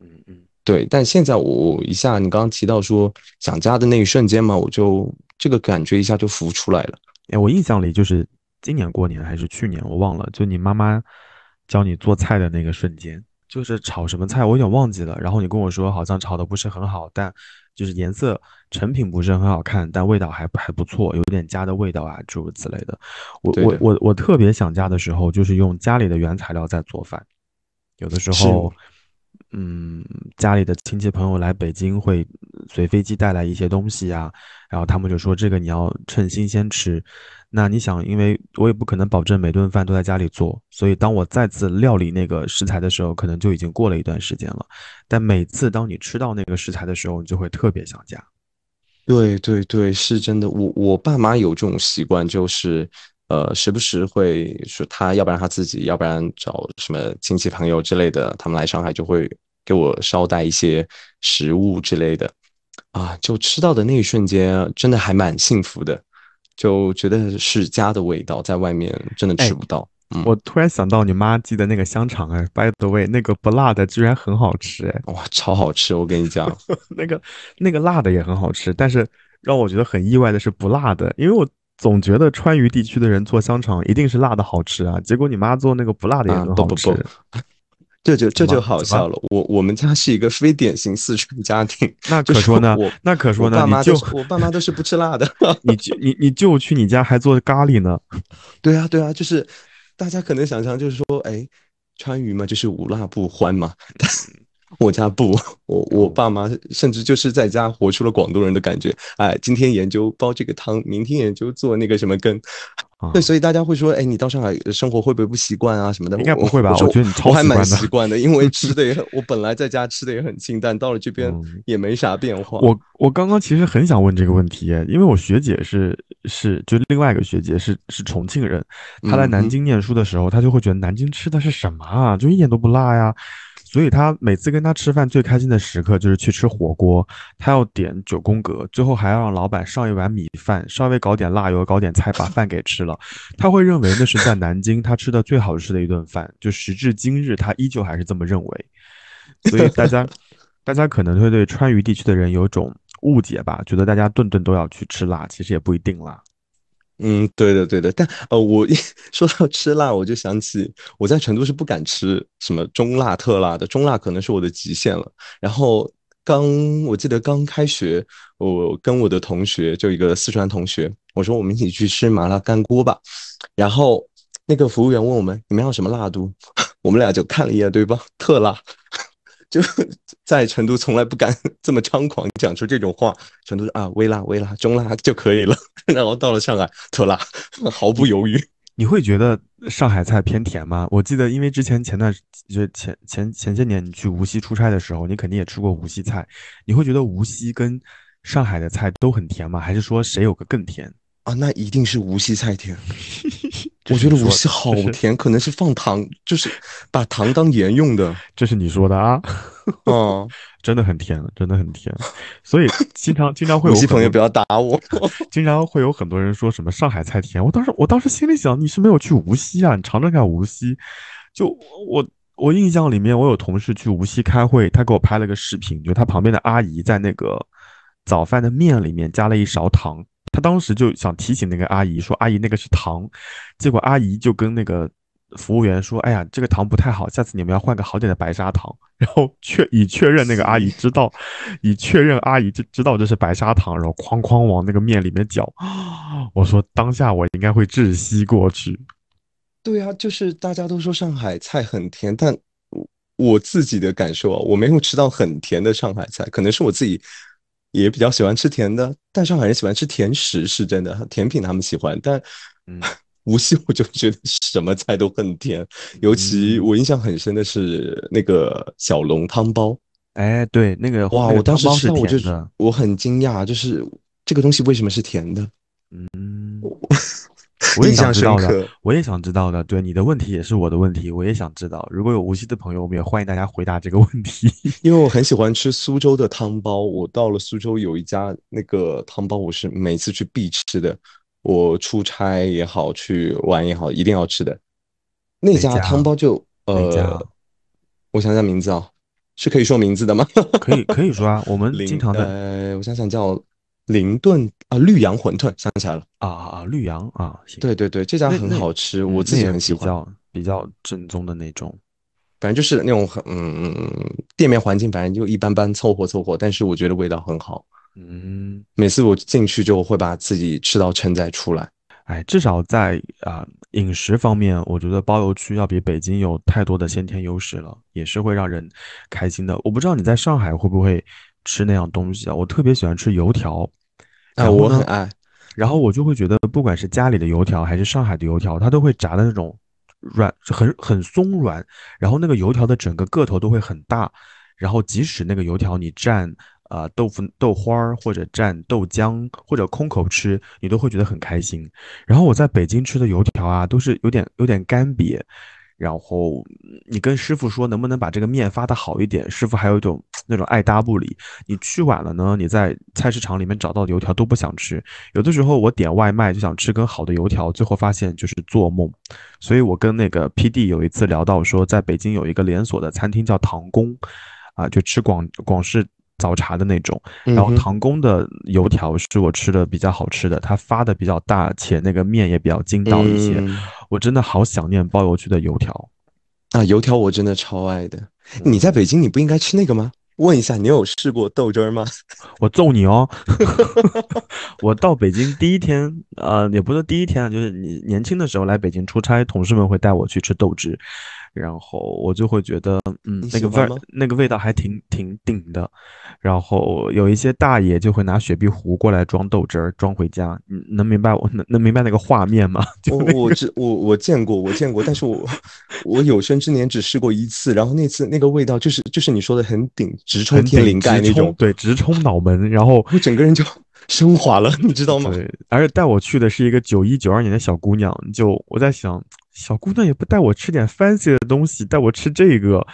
嗯嗯，
对，但现在我一下你刚刚提到说想家的那一瞬间嘛，我就这个感觉一下就浮出来了。
哎，我印象里就是今年过年还是去年，我忘了，就你妈妈教你做菜的那个瞬间，就是炒什么菜我有点忘记了，然后你跟我说好像炒的不是很好，但就是颜色成品不是很好看，但味道还还不错，有点家的味道啊，诸如此类的。我我我我特别想家的时候，就是用家里的原材料在做饭，有的时候。嗯，家里的亲戚朋友来北京会随飞机带来一些东西啊，然后他们就说这个你要趁新鲜吃。那你想，因为我也不可能保证每顿饭都在家里做，所以当我再次料理那个食材的时候，可能就已经过了一段时间了。但每次当你吃到那个食材的时候，你就会特别想家。
对对对，是真的。我我爸妈有这种习惯，就是呃，时不时会说他，要不然他自己，要不然找什么亲戚朋友之类的，他们来上海就会给我捎带一些食物之类的，啊，就吃到的那一瞬间，真的还蛮幸福的，就觉得是家的味道，在外面真的吃不到。嗯，
我突然想到你妈寄的那个香肠，哎，by the way，那个不辣的居然很好吃，哎，
哇，超好吃！我跟你讲，
那个那个辣的也很好吃，但是让我觉得很意外的是不辣的，因为我总觉得川渝地区的人做香肠一定是辣的好吃啊，结果你妈做那个不辣的也
啊
很好吃。
不不不这就这就好笑了。我我们家是一个非典型四川家庭，
那可说呢
我
那可说
我爸
呢你就
是我爸妈都是不吃辣的。
你就你你就去你家还做咖喱呢，
对啊，对啊，就是大家可能想象就是说，哎，川渝嘛，就是无辣不欢嘛。但我家不，我我爸妈甚至就是在家活出了广东人的感觉。哎，今天研究煲这个汤，明天研究做那个什么羹。
啊
对，所以大家会说，哎，你到上海生活会不会不习惯啊什么的？
应该不会吧
我
我觉得你超
我还蛮
习惯的
因为吃的也很，我本来在家吃的也很清淡，到了这边
嗯
也没啥变化。
我我刚刚其实很想问这个问题，因为我学姐是是就另外一个学姐是是重庆人，她来南京念书的时候，她就会觉得南京吃的是什么啊，就一点都不辣呀。所以她每次跟她吃饭最开心的时刻就是去吃火锅，她要点九宫格，最后还要让老板上一碗米饭，稍微搞点辣油，搞点菜，把饭给吃了。他会认为那是在南京他吃的最好吃的一顿饭，就时至今日，他依旧还是这么认为。所以大家 大家可能会对川渝地区的人有种误解吧，觉得大家顿顿都要去吃辣，其实也不一定啦。
嗯，对的，对的，但呃，我一 说到吃辣，我就想起我在成都是不敢吃什么中辣、特辣的，中辣可能是我的极限了。然后刚我记得刚开学，我跟我的同学就一个四川同学，我说我们一起去吃麻辣干锅吧。然后那个服务员问我们你们要什么辣度，我们俩就看了一眼对方，特辣。就在成都从来不敢 这么猖狂讲出这种话，成都是啊微辣微辣中辣就可以了，然后到了上海特辣，毫不犹豫。
你会觉得上海菜偏甜吗？我记得因为之前前段就前前前些年你去无锡出差的时候，你肯定也吃过无锡菜，你会觉得无锡跟上海的菜都很甜吗？还是说谁有个更甜？
啊，那一定是无锡菜甜。我觉得无锡好甜，可能是放糖，就是把糖当盐用的。
这是你说的啊？
哦，
真的很甜，真的很甜。所以经常经常会有
无锡朋友不要打我。
经常会有很多人说什么上海菜甜，我当时我当时心里想，你是没有去无锡啊？你尝尝看无锡。就我我印象里面，我有同事去无锡开会，他给我拍了个视频，就他旁边的阿姨在那个早饭的面里面加了一勺糖。他当时就想提醒那个阿姨说：“阿姨，那个是糖。”结果阿姨就跟那个服务员说：“哎呀，这个糖不太好，下次你们要换个好点的白砂糖。”然后确以确认那个阿姨知道，以确认阿姨就知道这是白砂糖，然后哐哐往那个面里面搅。我说当下我应该会窒息过去。
对啊，就是大家都说上海菜很甜，但我自己的感受啊，我没有吃到很甜的上海菜，可能是我自己。也比较喜欢吃甜的，但上海人喜欢吃甜食是真的，甜品他们喜欢。但，嗯，无锡我就觉得什么菜都很甜，尤其我印象很深的是那个小笼汤包。
哎，对，那个
哇，我当时吃到我就
的，
我很惊讶，就是这个东西为什么是甜的？
嗯。我也想知道的，我也想知道的。对你的问题也是我的问题，我也想知道。如果有无锡的朋友，我们也欢迎大家回答这个问题。
因为我很喜欢吃苏州的汤包，我到了苏州有一家那个汤包，我是每次去必吃的。我出差也好，去玩也好，一定要吃的。那家汤包就呃，我想想名字啊，是可以说名字的吗？
可以，可以说啊。我们经 常的，
呃，我想想叫。灵顿啊，绿杨馄饨想起来了。
啊啊，绿杨啊，
对对对，这家很好吃，我自己很喜欢，
比较比较正宗的那种，
反正就是那种很嗯嗯，店面环境反正就一般般，凑合凑合，但是我觉得味道很好，
嗯，
每次我进去就会把自己吃到撑再出来，
哎，至少在啊饮食方面，我觉得包邮区要比北京有太多的先天优势了，也是会让人开心的。我不知道你在上海会不会。吃那样东西啊，我特别喜欢吃油条，
啊，我很爱。
然后我就会觉得，不管是家里的油条还是上海的油条，它都会炸的那种软，很很松软。然后那个油条的整个个头都会很大。然后即使那个油条你蘸啊豆腐豆花儿或者蘸豆浆或者空口吃，你都会觉得很开心。然后我在北京吃的油条啊，都是有点有点干瘪。然后你跟师傅说能不能把这个面发的好一点，师傅还有一种那种爱搭不理。你去晚了呢，你在菜市场里面找到的油条都不想吃。有的时候我点外卖就想吃根好的油条，最后发现就是做梦。所以我跟那个 P D 有一次聊到说，在北京有一个连锁的餐厅叫唐宫，啊，就吃广广式。早茶的那种，然后唐宫的油条是我吃的比较好吃的，它发的比较大，且那个面也比较筋道一些。我真的好想念包邮区的油条
啊！油条我真的超爱的。你在北京你不应该吃那个吗？问一下，你有试过豆汁儿吗？
我揍你哦！我到北京第一天，呃，也不是第一天啊，就是你年轻的时候来北京出差，同事们会带我去吃豆汁。然后我就会觉得，嗯，那个味儿，那个味道还挺挺顶的。然后有一些大爷就会拿雪碧壶过来装豆汁儿，装回家。你，能明白我能能明白那个画面吗？
我我知我我见过，我见过，但是我我有生之年只试过一次。然后那次那个味道就是就是你说的很顶，直冲天灵盖那种，
对，直冲脑门。然后
我整个人就升华了，你知道吗？
对，而且带我去的是一个九一九二年的小姑娘，就我在想，小姑娘也不带我吃点 fancy 的东西，带我吃这个，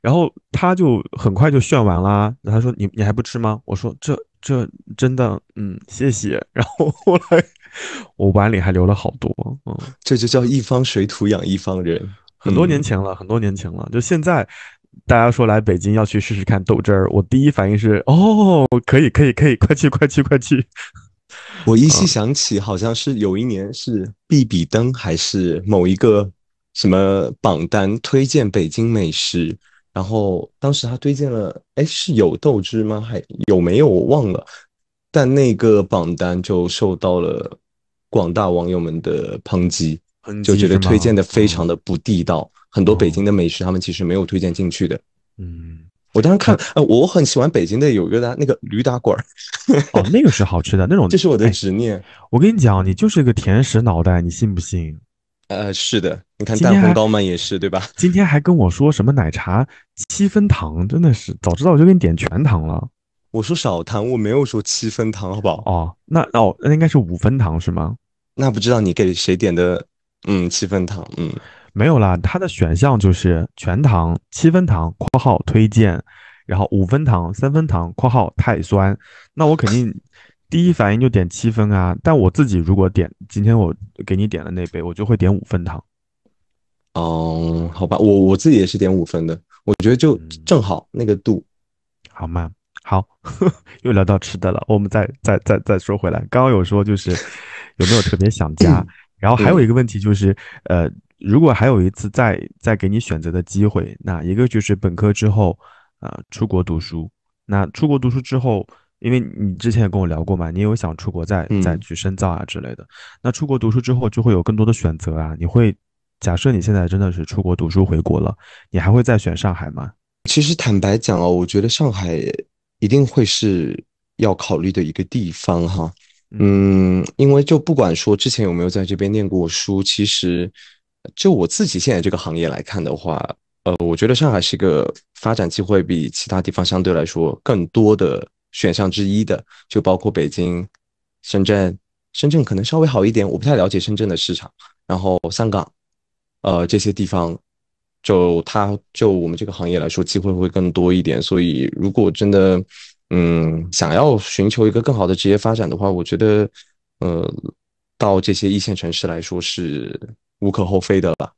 然后她就很快就炫完啦。然后她说：“你你还不吃吗？”我说：“这这真的，嗯，谢谢。”然后后来我碗里还留了好多，嗯，
这就叫一方水土养一方人。
很多
嗯
年前了，很多年前了。就现在，大家说来北京要去试试看豆汁儿，我第一反应是：哦，可以，可以，可以，快去，快去，快去。
我依稀想起，好像是有一年是毕比登还是某一个什么榜单推荐北京美食，然后当时他推荐了，哎，是有豆汁吗？还有没有？我忘了。但那个榜单就受到了广大网友们的抨击，就觉得推荐的非常，
的
不地道，很多北京的美食他们其实没有推荐进去的。
嗯，
我当时看，呃，我很喜欢北京的有一个那个驴打滚儿，
哦，那个是好吃的，那种
这是我的
哎
执念。
我跟你讲，你就是个甜食脑袋，你信不信？
呃，是的，你看蛋烘糕嘛也是，对吧？
今天还跟我说什么奶茶七分糖，真的是早知道我就给你点全糖了。
我说少糖，我没有说七分糖，好不好？
哦，那哦，那应该是五分糖是吗？
那不知道你给谁点的？嗯，七分糖，嗯，
没有啦，它的选项就是全糖、七分糖（括号推荐），然后五分糖、三分糖（括号太酸）。那我肯定 第一反应就点七分啊。但我自己如果点今天我给你点的那杯，我就会点五分糖。
哦，好吧，我我自己也是点五分的，我觉得就
嗯
正好那个度。
好吗？好，又聊到吃的了。我们再再再再说回来，刚刚有说就是有没有特别想家，然后还有一个问题就是，呃，如果还有一次再再给你选择的机会，那一个就是本科之后，呃，出国读书。那出国读书之后，因为你之前也跟我聊过嘛，你有想出国再再
嗯
去深造啊之类的。那出国读书之后就会有更多的选择啊，你会假设你现在真的是出国读书回国了，你还会再选上海吗？
其实坦白讲哦，我觉得上海一定会是要考虑的一个地方哈。嗯，因为就不管说之前有没有在这边念过书，其实就我自己现在这个行业来看的话，呃，我觉得上海是一个发展机会比其他地方相对来说更多的选项之一的，就包括北京、深圳，深圳可能稍微好一点，我不太了解深圳的市场，然后香港，呃，这些地方。就它就我们这个行业来说，机会会更多一点。所以，如果真的，嗯，想要寻求一个更好的职业发展的话，我觉得，呃，到这些一线城市来说是无可厚非的了。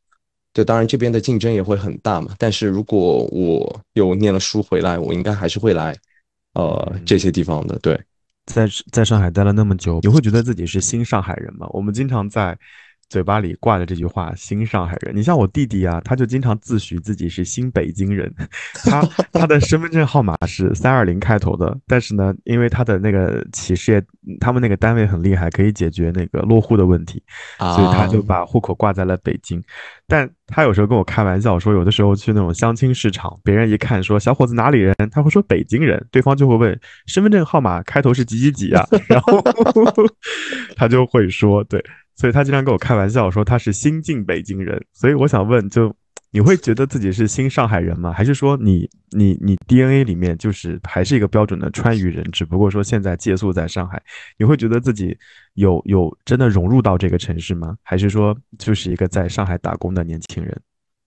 对，当然这边的竞争也会很大嘛。但是如果我又念了书回来，我应该还是会来，呃，这些地方的。对，
在在上海待了那么久，你会觉得自己是新上海人吗？我们经常在嘴巴里挂着这句话“新上海人”。你像我弟弟啊，他就经常自诩自己是新北京人，他 他的身份证号码是三二零开头的，但是呢，因为他的那个企事业，他们那个单位很厉害，可以解决那个落户的问题，所以他就把户口挂在了北京。但他有时候跟我开玩笑说，有的时候去那种相亲市场，别人一看说小伙子哪里人，他会说北京人，对方就会问身份证号码开头是几几几啊，然后 他就会说对，所以他经常跟我开玩笑说他是新晋北京人。所以我想问，就你会觉得自己是新上海人吗？还是说你你你 DNA 里面就是还是一个标准的川渝人，只不过说现在借宿在上海？你会觉得自己有有真的融入到这个城市吗？还是说就是一个在上海打工的年轻人？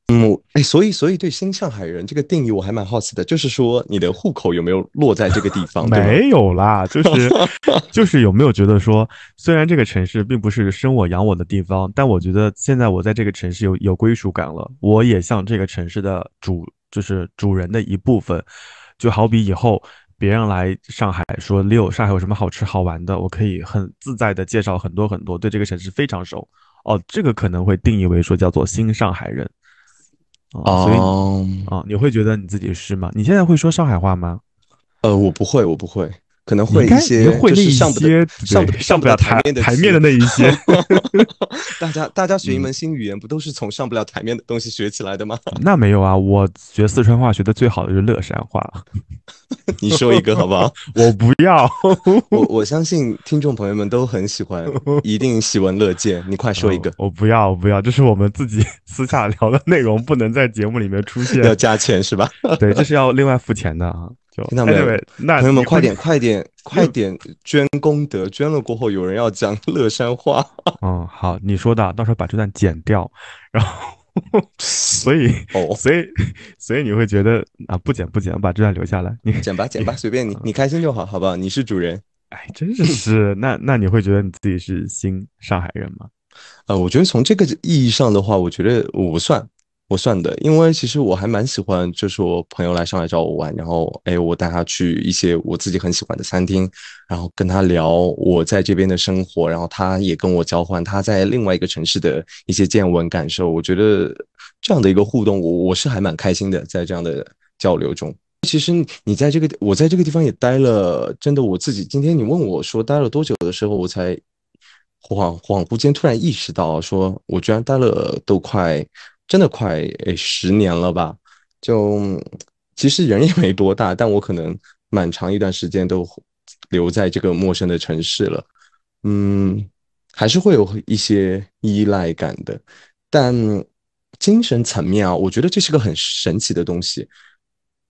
嗯，哎，所以所以对新上海人这个定义我还蛮好奇的，就是说你的户口有没有落在这个地方？
没有啦，就是就是有没有觉得说，虽然这个城市并不是生我养我的地方，但我觉得现在我在这个城市有有归属感了，我也像这个城市的主，就是主人的一部分。就好比以后别人来上海说六上海有什么好吃好玩的，我可以很自在的介绍很多很多，对这个城市非常熟。哦，这个可能会定义为说叫做新上海人。哦，所以
哦，
哦，你会觉得你自己是吗？你现在会说上海话吗？
呃，我不会，我不会，可能会一些
会一
就是上不
些
得上不
上不了台
面的
台面的那一些。
大家大家学一
嗯
门新语言，不都是从上不了台面的东西学起来的吗？
那没有啊，我学四川话学的最好的就是乐山话。
你说一个好不好？
我不要，
我我相信听众朋友们都很喜欢，一定喜闻乐见。你快说一个
哦，我不要，我不要，这是我们自己私下聊的内容，不能在节目里面出现。
要加钱是吧？
对，这是要另外付钱的啊。就
听到没有
那
朋友们，快点，快点，快点捐功德！捐了过后，有人要讲乐山话。
嗯，好，你说的，到时候把这段剪掉，然后，所以，
哦
所以，所以你会觉得啊，不剪不剪，把这段留下来。你，
剪吧，剪吧，随便你，你开心就好，好不好？你是主人。
哎，真是是，那那你会觉得你自己是新上海人吗？
呃，我觉得从这个意义上的话，我觉得我不算我算的，因为其实我还蛮喜欢，就是我朋友来上海找我玩，然后哎，我带他去一些我自己很喜欢的餐厅，然后跟他聊我在这边的生活，然后他也跟我交换他在另外一个城市的一些见闻感受。我觉得这样的一个互动，我我是还蛮开心的，在这样的交流中。其实你在这个我在这个地方也待了，真的我自己今天你问我说待了多久的时候，我才恍恍惚间突然意识到，说我居然待了都快真的快诶十年了吧？就其实人也没多大，但我可能蛮长一段时间都留在这个陌生的城市了，嗯，还是会有一些依赖感的，但精神层面啊，我觉得这是个很神奇的东西。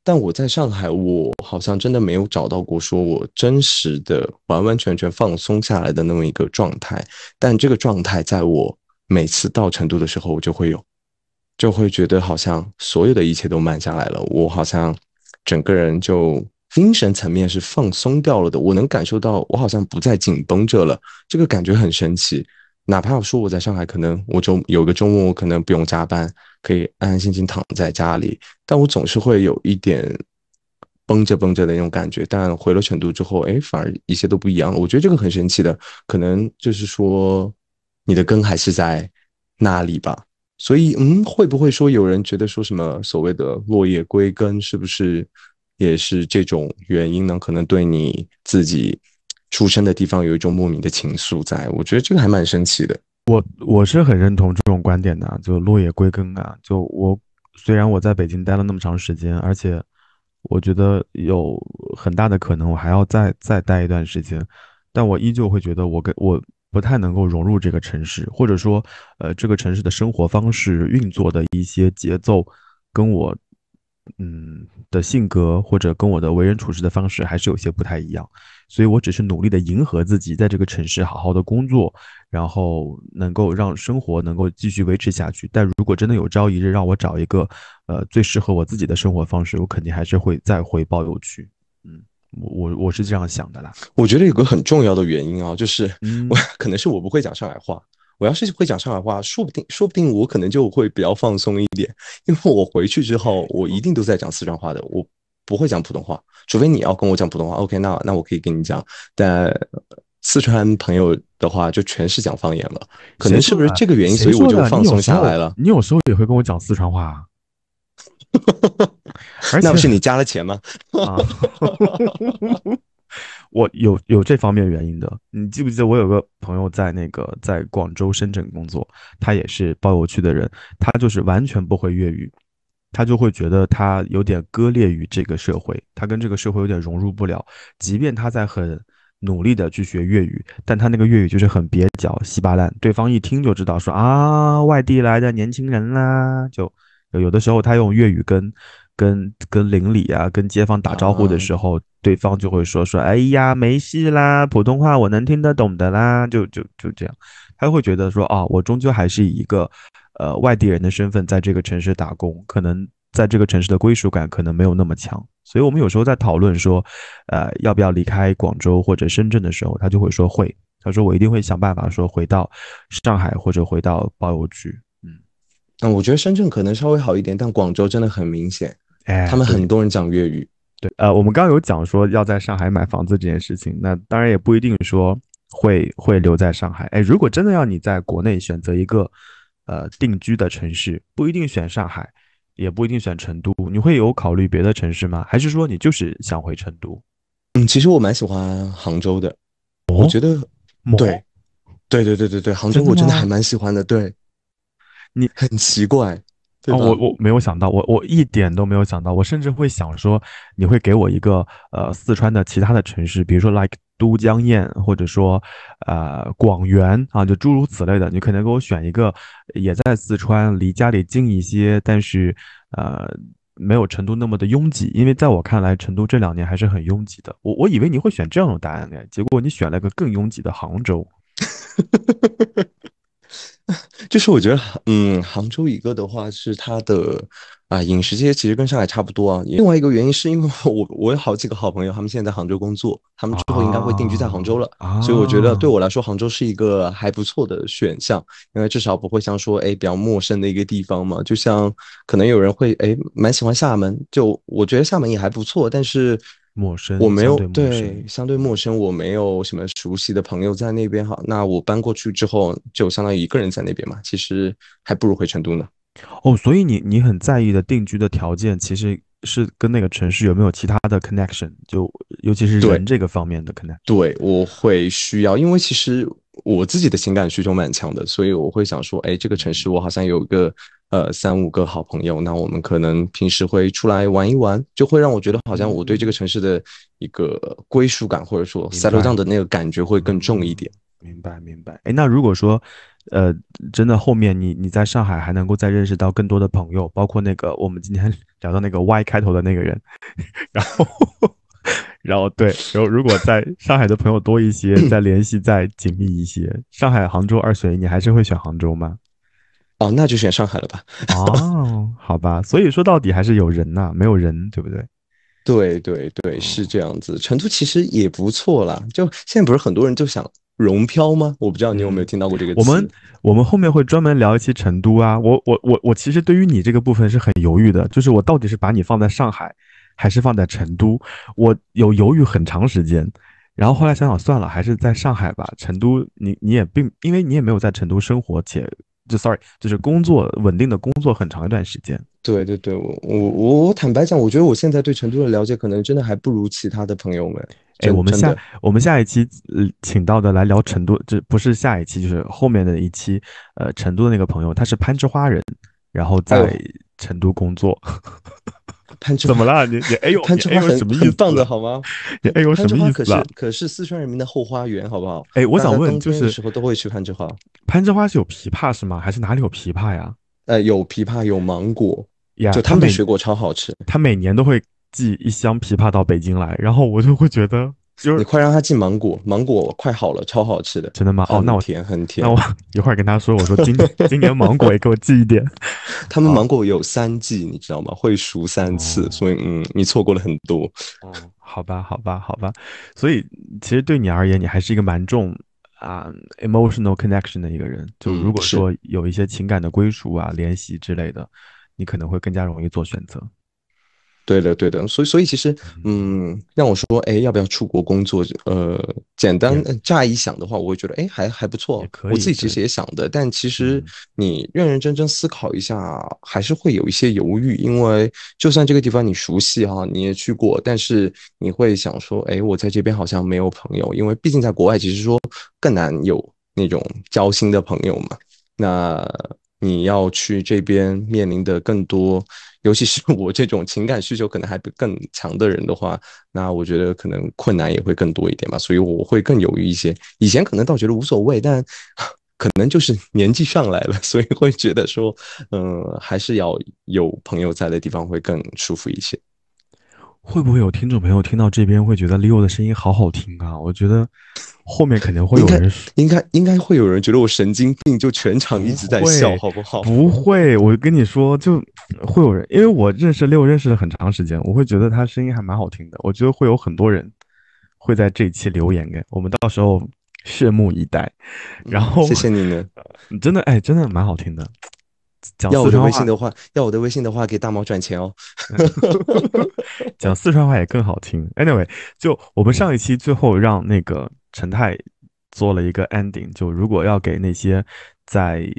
但我在上海，我好像真的没有找到过说我真实的完完全全放松下来的那么一个状态。但这个状态，在我每次到成都的时候，我就会有，就会觉得好像所有的一切都慢下来了。我好像整个人就精神层面是放松掉了的。我能感受到，我好像不再紧绷着了。这个感觉很神奇。哪怕我说我在上海，可能我周有个周末，我可能不用加班，可以安安心心躺在家里，但我总是会有一点绷着绷着的那种感觉。但回了成都之后，哎，反而一切都不一样了。我觉得这个很神奇的，可能就是说你的根还是在那里吧。所以，嗯，会不会说有人觉得说什么所谓的落叶归根，是不是也是这种原因呢？可能对你自己。出生的地方有一种莫名的情愫，在我觉得这个还蛮神奇的。
我我是很认同这种观点的，就落叶归根啊。就我虽然我在北京待了那么长时间，而且我觉得有很大的可能我还要再再待一段时间，但我依旧会觉得我跟我不太能够融入这个城市，或者说呃这个城市的生活方式运作的一些节奏跟我。嗯的性格或者跟我的为人处事的方式还是有些不太一样，所以我只是努力的迎合自己，在这个城市好好的工作，然后能够让生活能够继续维持下去。但如果真的有朝一日让我找一个呃最适合我自己的生活方式，我肯定还是会再回包邮去。嗯，我我我是这样想的啦。
我觉得有个很重要的原因啊，就是我可能是我不会讲上海话。我要是会讲上海话，说不定，说不定我可能就会比较放松一点，因为我回去之后，我一定都在讲四川话的，我不会讲普通话，除非你要跟我讲普通话，OK，那那我可以跟你讲，但四川朋友的话就全是讲方言了，可能是不是这个原因，所以我就放松下来了。
你有时候也会跟我讲四川话，
那不是你加了钱吗？
啊。我有有这方面原因的，你记不记得我有个朋友在那个在广州、深圳工作，他也是包邮区的人，他就是完全不会粤语，他就会觉得他有点割裂于这个社会，他跟这个社会有点融入不了。即便他在很努力的去学粤语，但他那个粤语就是很蹩脚、稀巴烂，对方一听就知道说啊，外地来的年轻人啦，就有的时候他用粤语跟。跟跟邻里啊，跟街坊打招呼的时候，对方就会说说，哎呀，没事啦，普通话我能听得懂的啦，就就就这样，他会觉得说，啊，我终究还是以一个呃外地人的身份在这个城市打工，可能在这个城市的归属感可能没有那么强，所以我们有时候在讨论说，呃，要不要离开广州或者深圳的时候，他就会说会，他说我一定会想办法说回到上海或者回到包邮区，嗯，
那我觉得深圳可能稍微好一点，但广州真的很明显。哎他们很多人讲粤语，
对，呃，我们刚刚有讲说要在上海买房子这件事情，那当然也不一定说会会留在上海。哎，如果真的要你在国内选择一个呃定居的城市，不一定选上海，也不一定选成都，你会有考虑别的城市吗？还是说你就是想回成都？
嗯，其实我蛮喜欢杭州的，我觉得对，对对对对对，杭州我真的还蛮喜欢的。对，
你
很奇怪。
哦，我我没有想到，我我一点都没有想到，我甚至会想说，你会给我一个呃四川的其他的城市，比如说 like 都江堰，或者说呃广元啊，就诸如此类的，你可能给我选一个也在四川，离家里近一些，但是呃没有成都那么的拥挤，因为在我看来，成都这两年还是很拥挤的。我我以为你会选这样的答案呢，结果你选了个更拥挤的杭州。
就是我觉得，嗯，杭州一个的话是它的啊饮食这些其实跟上海差不多啊。另外一个原因是因为我 我有好几个好朋友，他们现在在杭州工作，他们之后应该会定居在杭州了，所以我觉得对我来说，杭州是一个还不错的选项，因为至少不会像说哎比较陌生的一个地方嘛。就像可能有人会哎蛮喜欢厦门，就我觉得厦门也还不错，但是。
陌生，
我没有对相对陌生，我没有什么熟悉的朋友在那边哈。那我搬过去之后，就相当于一个人在那边嘛。其实还不如回成都呢。
哦，所以你你很在意的定居的条件，其实是跟那个城市有没有其他的 connection，就尤其是人这个方面的 connection。
对，我会需要，因为其实我自己的情感需求蛮强的，所以我会想说，哎，这个城市我好像有一个。呃，三五个好朋友，那我们可能平时会出来玩一玩，就会让我觉得好像我对这个城市的一个归属感，或者说 settle down 的那个感觉会更重一点。
明白，明白。哎，那如果说，呃，真的后面你你在上海还能够再认识到更多的朋友，包括那个我们今天 聊到那个 Y 开头的那个人，然后，然后对，然后如果在上海的朋友多一些，再联系再紧密一些，上海、杭州二选一，你还是会选杭州吗？
哦，那就选上海了吧。
哦，好吧，所以说到底还是有人呐，没有人，对不对？
对对对，是这样子。成都其实也不错啦，就现在不是很多人就想融漂吗？我不知道你有没有听到过这个
词。我们我们后面会专门聊一期成都啊。我我我我其实对于你这个部分是很犹豫的，就是我到底是把你放在上海，还是放在成都？我有犹豫很长时间，然后后来想想算了，还是在上海吧。成都，你你也并因为你也没有在成都生活且。就 sorry，就是工作稳定的工作很长一段时间。
对对对，我我我我坦白讲，我觉得我现在对成都的了解可能真的还不如其他的朋友们。
哎，我们下我们下一期呃请到的来聊成都，这不是下一期，就是后面的一期。呃，成都的那个朋友他是攀枝花人，然后在成都工作。
攀枝
怎么了？你你 哎呦，
攀枝花
什么意思？
棒的好吗？
你哎呦什么意思？
可是可是四川人民的后花园，好不好？
哎，我想问，就是
时候都会去攀枝花。
攀枝花是有枇杷是吗？还是哪里有枇杷呀？
呃，有枇杷，有芒果
呀。
就他们的水果超好吃。
他每年都会寄一箱枇杷到北京来，然后我就会觉得。
你快让他寄芒果，芒果快好了，超好吃的，
真的吗？哦，那我
甜很甜。
那我一会儿跟他说，我说今 今年芒果也给我寄一点。
他们芒果有三季，你知道吗？会熟三次，所以嗯，你错过了很多。
哦，好吧，好吧，好吧。所以其实对你而言，你还是一个蛮重啊 emotional connection 的一个人。就如果说有一些情感的归属啊、联系之类的，你可能会更加容易做选择。
对的，对的，所以，所以其实，嗯，让我说，哎，要不要出国工作？呃，简单乍一想的话，我会觉得，哎，还还不错。我自己其实也想的，但其实你认认真真思考一下，还是会有一些犹豫。因为就算这个地方你熟悉哈，你也去过，但是你会想说，哎，我在这边好像没有朋友，因为毕竟在国外，其实说更难有那种交心的朋友嘛。那你要去这边面临的更多。尤其是我这种情感需求可能还更强的人的话，那我觉得可能困难也会更多一点吧，所以我会更犹豫一些。以前可能倒觉得无所谓，但 可能就是年纪上来了，所以会觉得说，嗯，还是要有朋友在的地方会更舒服一些。
会不会有听众朋友听到这边会觉得 Leo 的声音好好听啊？我觉得后面肯定会有人，
应该应该会有人觉得我神经病，就全场一直在笑，好不好？
不会，我跟你说，就会有人，因为我认识 Leo 认识了很长时间，我会觉得他声音还蛮好听的。我觉得会有很多人会在这一期留言给我们，到时候拭目以待。然后
谢谢你呢，
真的哎，真的蛮好听的。
要我的微信的话，要我的微信的话，给大毛转钱哦。
讲四川话也更好听。Anyway，就我们上一期最后让那个陈太做了一个 ending，就如果要给那些在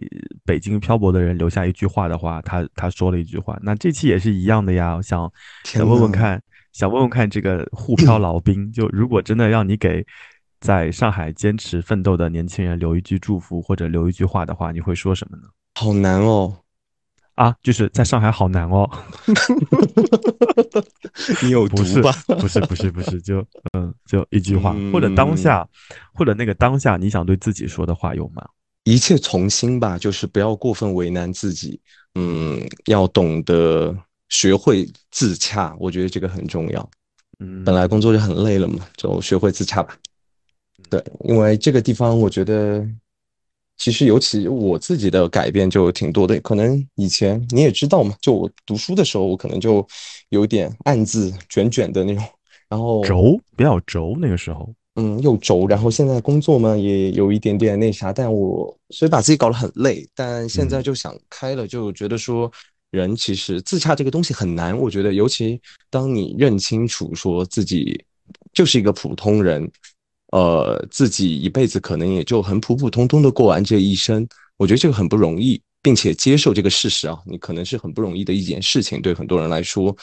北京漂泊的人留下一句话的话，他他说了一句话。那这期也是一样的呀，我想想问问看，想问问看这个沪漂老兵，就如果真的让你给在上海坚持奋斗的年轻人留一句祝福或者留一句话的话，你会说什么呢？
好难哦，
啊，就是在上海好难哦。
你有毒吧？
不是不是不是，就嗯，就一句话，或者当下，或者那个当下，你想对自己说的话有吗？
一切从心吧，就是不要过分为难自己。嗯，要懂得学会自洽，我觉得这个很重要。
嗯，
本来工作就很累了嘛，就学会自洽吧。对，因为这个地方我觉得，其实尤其我自己的改变就挺多的。可能以前你也知道嘛，就我读书的时候，我可能就有点暗自卷卷的那种，然后
轴比较轴那个时候，
嗯，又轴，然后现在工作嘛也有一点点那啥，但我所以把自己搞得很累，但现在就想开了，就觉得说人其实自洽这个东西很难，我觉得尤其当你认清楚说自己就是一个普通人，呃，自己一辈子可能也就很普普通通的过完这一生，我觉得这个很不容易，并且接受这个事实啊，你可能是很不容易的一件事情，对很多人来说，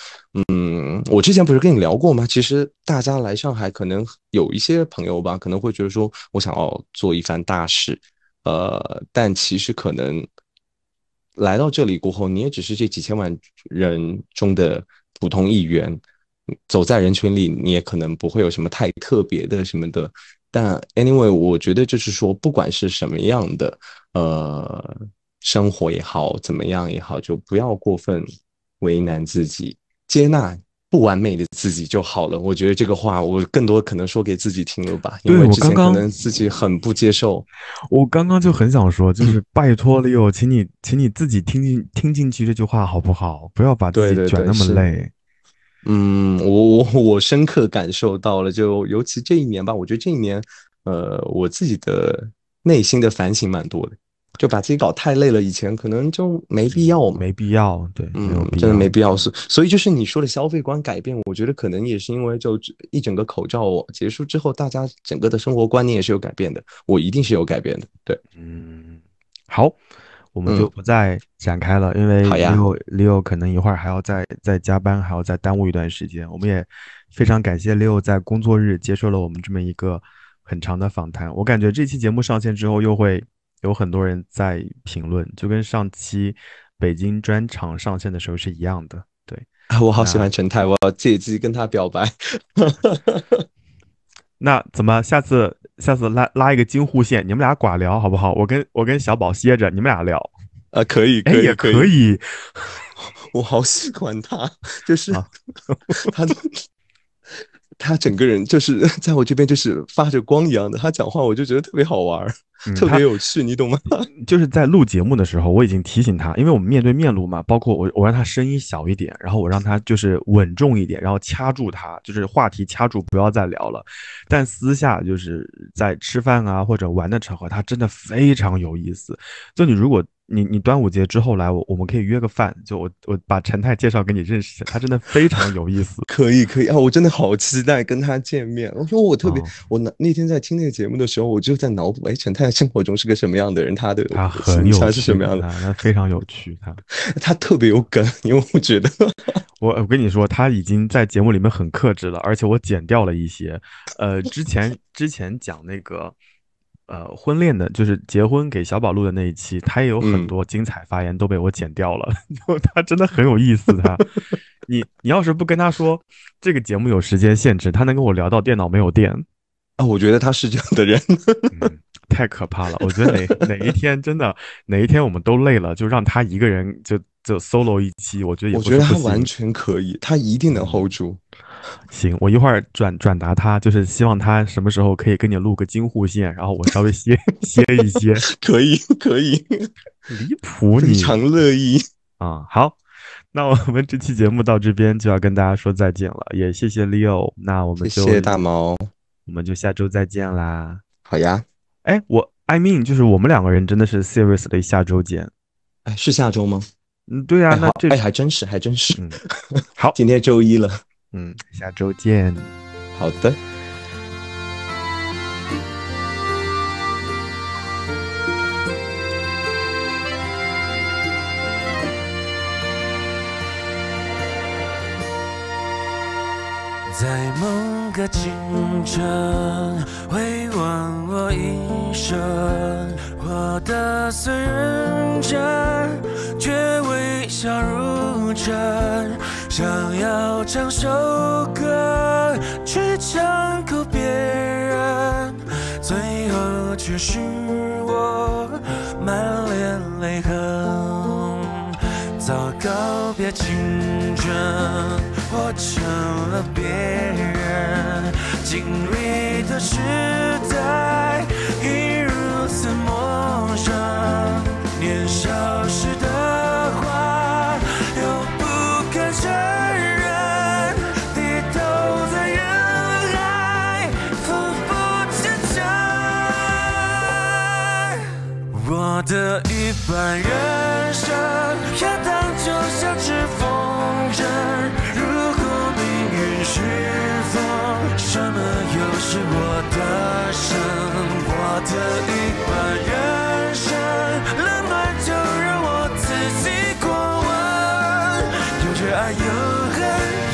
嗯，我之前不是跟你聊过吗？其实大家来上海，可能有一些朋友吧，可能会觉得说我想要做一番大事，呃，但其实可能来到这里过后，你也只是这几千万人中的普通一员，走在人群里，你也可能不会有什么太特别的什么的。但 anyway，我觉得就是说，不管是什么样的呃生活也好，怎么样也好，就不要过分为难自己，接纳不完美的自己就好了。我觉得这个话，我更多可能说给自己听了吧，因为之前
刚刚
可能自己很不接受。
我刚刚就很想说，就是 拜托 Leo，请你，请你自己听进听进去这句话好不好？不要把自己卷那么累。
嗯，我我我深刻感受到了，就尤其这一年吧，我觉得这一年，呃，我自己的内心的反省蛮多的，就把自己搞太累了，以前可能就没必要嘛。
没必要，对，
嗯，真的没必要是，所以就是你说的消费观改变，我觉得可能也是因为就一整个口罩结束之后，大家整个的生活观念也是有改变的，我一定是有改变的，对，
嗯，好，我们就
嗯
不再展开了，因为 Leo Leo 可能一会儿还要再再加班，还要再耽误一段时间。我们也非常感谢 Leo 在工作日接受了我们这么一个很长的访谈。我感觉这期节目上线之后，又会有很多人在评论，就跟上期北京专场上线的时候是一样的。对，
我好喜欢陈太，我要借机跟他表白。
那怎么下次下次拉拉一个京沪线，你们俩寡聊好不好？我跟我跟小宝歇着，你们俩聊。
啊，可以，
哎，
可以，
也
可
可以。
我好喜欢他，就是
好
他的，他整个人就是 在我这边就是发着光一样的。他讲话我就觉得特别好玩儿，特别有趣，你懂吗？
就是在录节目的时候，我已经提醒他，因为我们面对面录嘛，包括我我让他声音小一点，然后我让他就是稳重一点，然后掐住他，就是话题掐住，不要再聊了。但私下就是在吃饭啊或者玩的场合，他真的非常有意思。就你如果你你端午节之后来，我我们可以约个饭，就我我把陈太介绍给你认识一下，他真的非常有意思。
可以，可以啊！我真的好期待跟他见面。我说我特别，
哦
我那那天在听那个节目的时候，我就在脑补，哎，陈太生活中是个什么样的人？他的
他很有趣，
是什么样的？
他他非常有趣，他。
他特别有梗，因为我觉得
我我跟你说，他已经在节目里面很克制了，而且我剪掉了一些。呃，之前之前讲那个呃婚恋的，就是结婚给小宝录的那一期，他也有很
嗯
多精彩发言都被我剪掉了。就 他真的很有意思，他你你要是不跟他说这个节目有时间限制，他能跟我聊到电脑没有电，
啊，我觉得他是这样的人。
嗯，太可怕了。我觉得哪哪一天真的哪一天我们都累了，就让他一个人就就 solo 一期，我觉得也
我觉得他完全可以，他一定能 hold 住。
行，我一会儿转转达他，就是希望他什么时候可以跟你录个京沪线，然后我稍微歇歇一歇。
可以，可以，
离谱你
非常乐意。
啊！好，那我们这期节目到这边就要跟大家说再见了，也谢谢 Leo，那我们就
谢谢大毛。
我们就下周再见啦。
好呀，
哎，我 I mean 就是我们两个人真的是 seriously 下周见。
哎，是下周吗？
嗯，对呀、
哎，
那这
哎，还真是，还真是。
嗯，好，
今天周一了。
嗯，下周见。
好的。
个清晨，回望我一生，活得虽认真，却微笑如真。想要唱首歌，去唱哭别人，最后却是我满脸泪痕。早告，
别青春，活成了别人经历的时代，已如此陌生。年少时的话，又不敢承认，低头在人海，匍匐前程。我的一半人生，要什么又是我的生？我的一半人生，冷暖就让我自己过问。有热爱，有恨，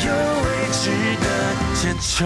有未知的前程。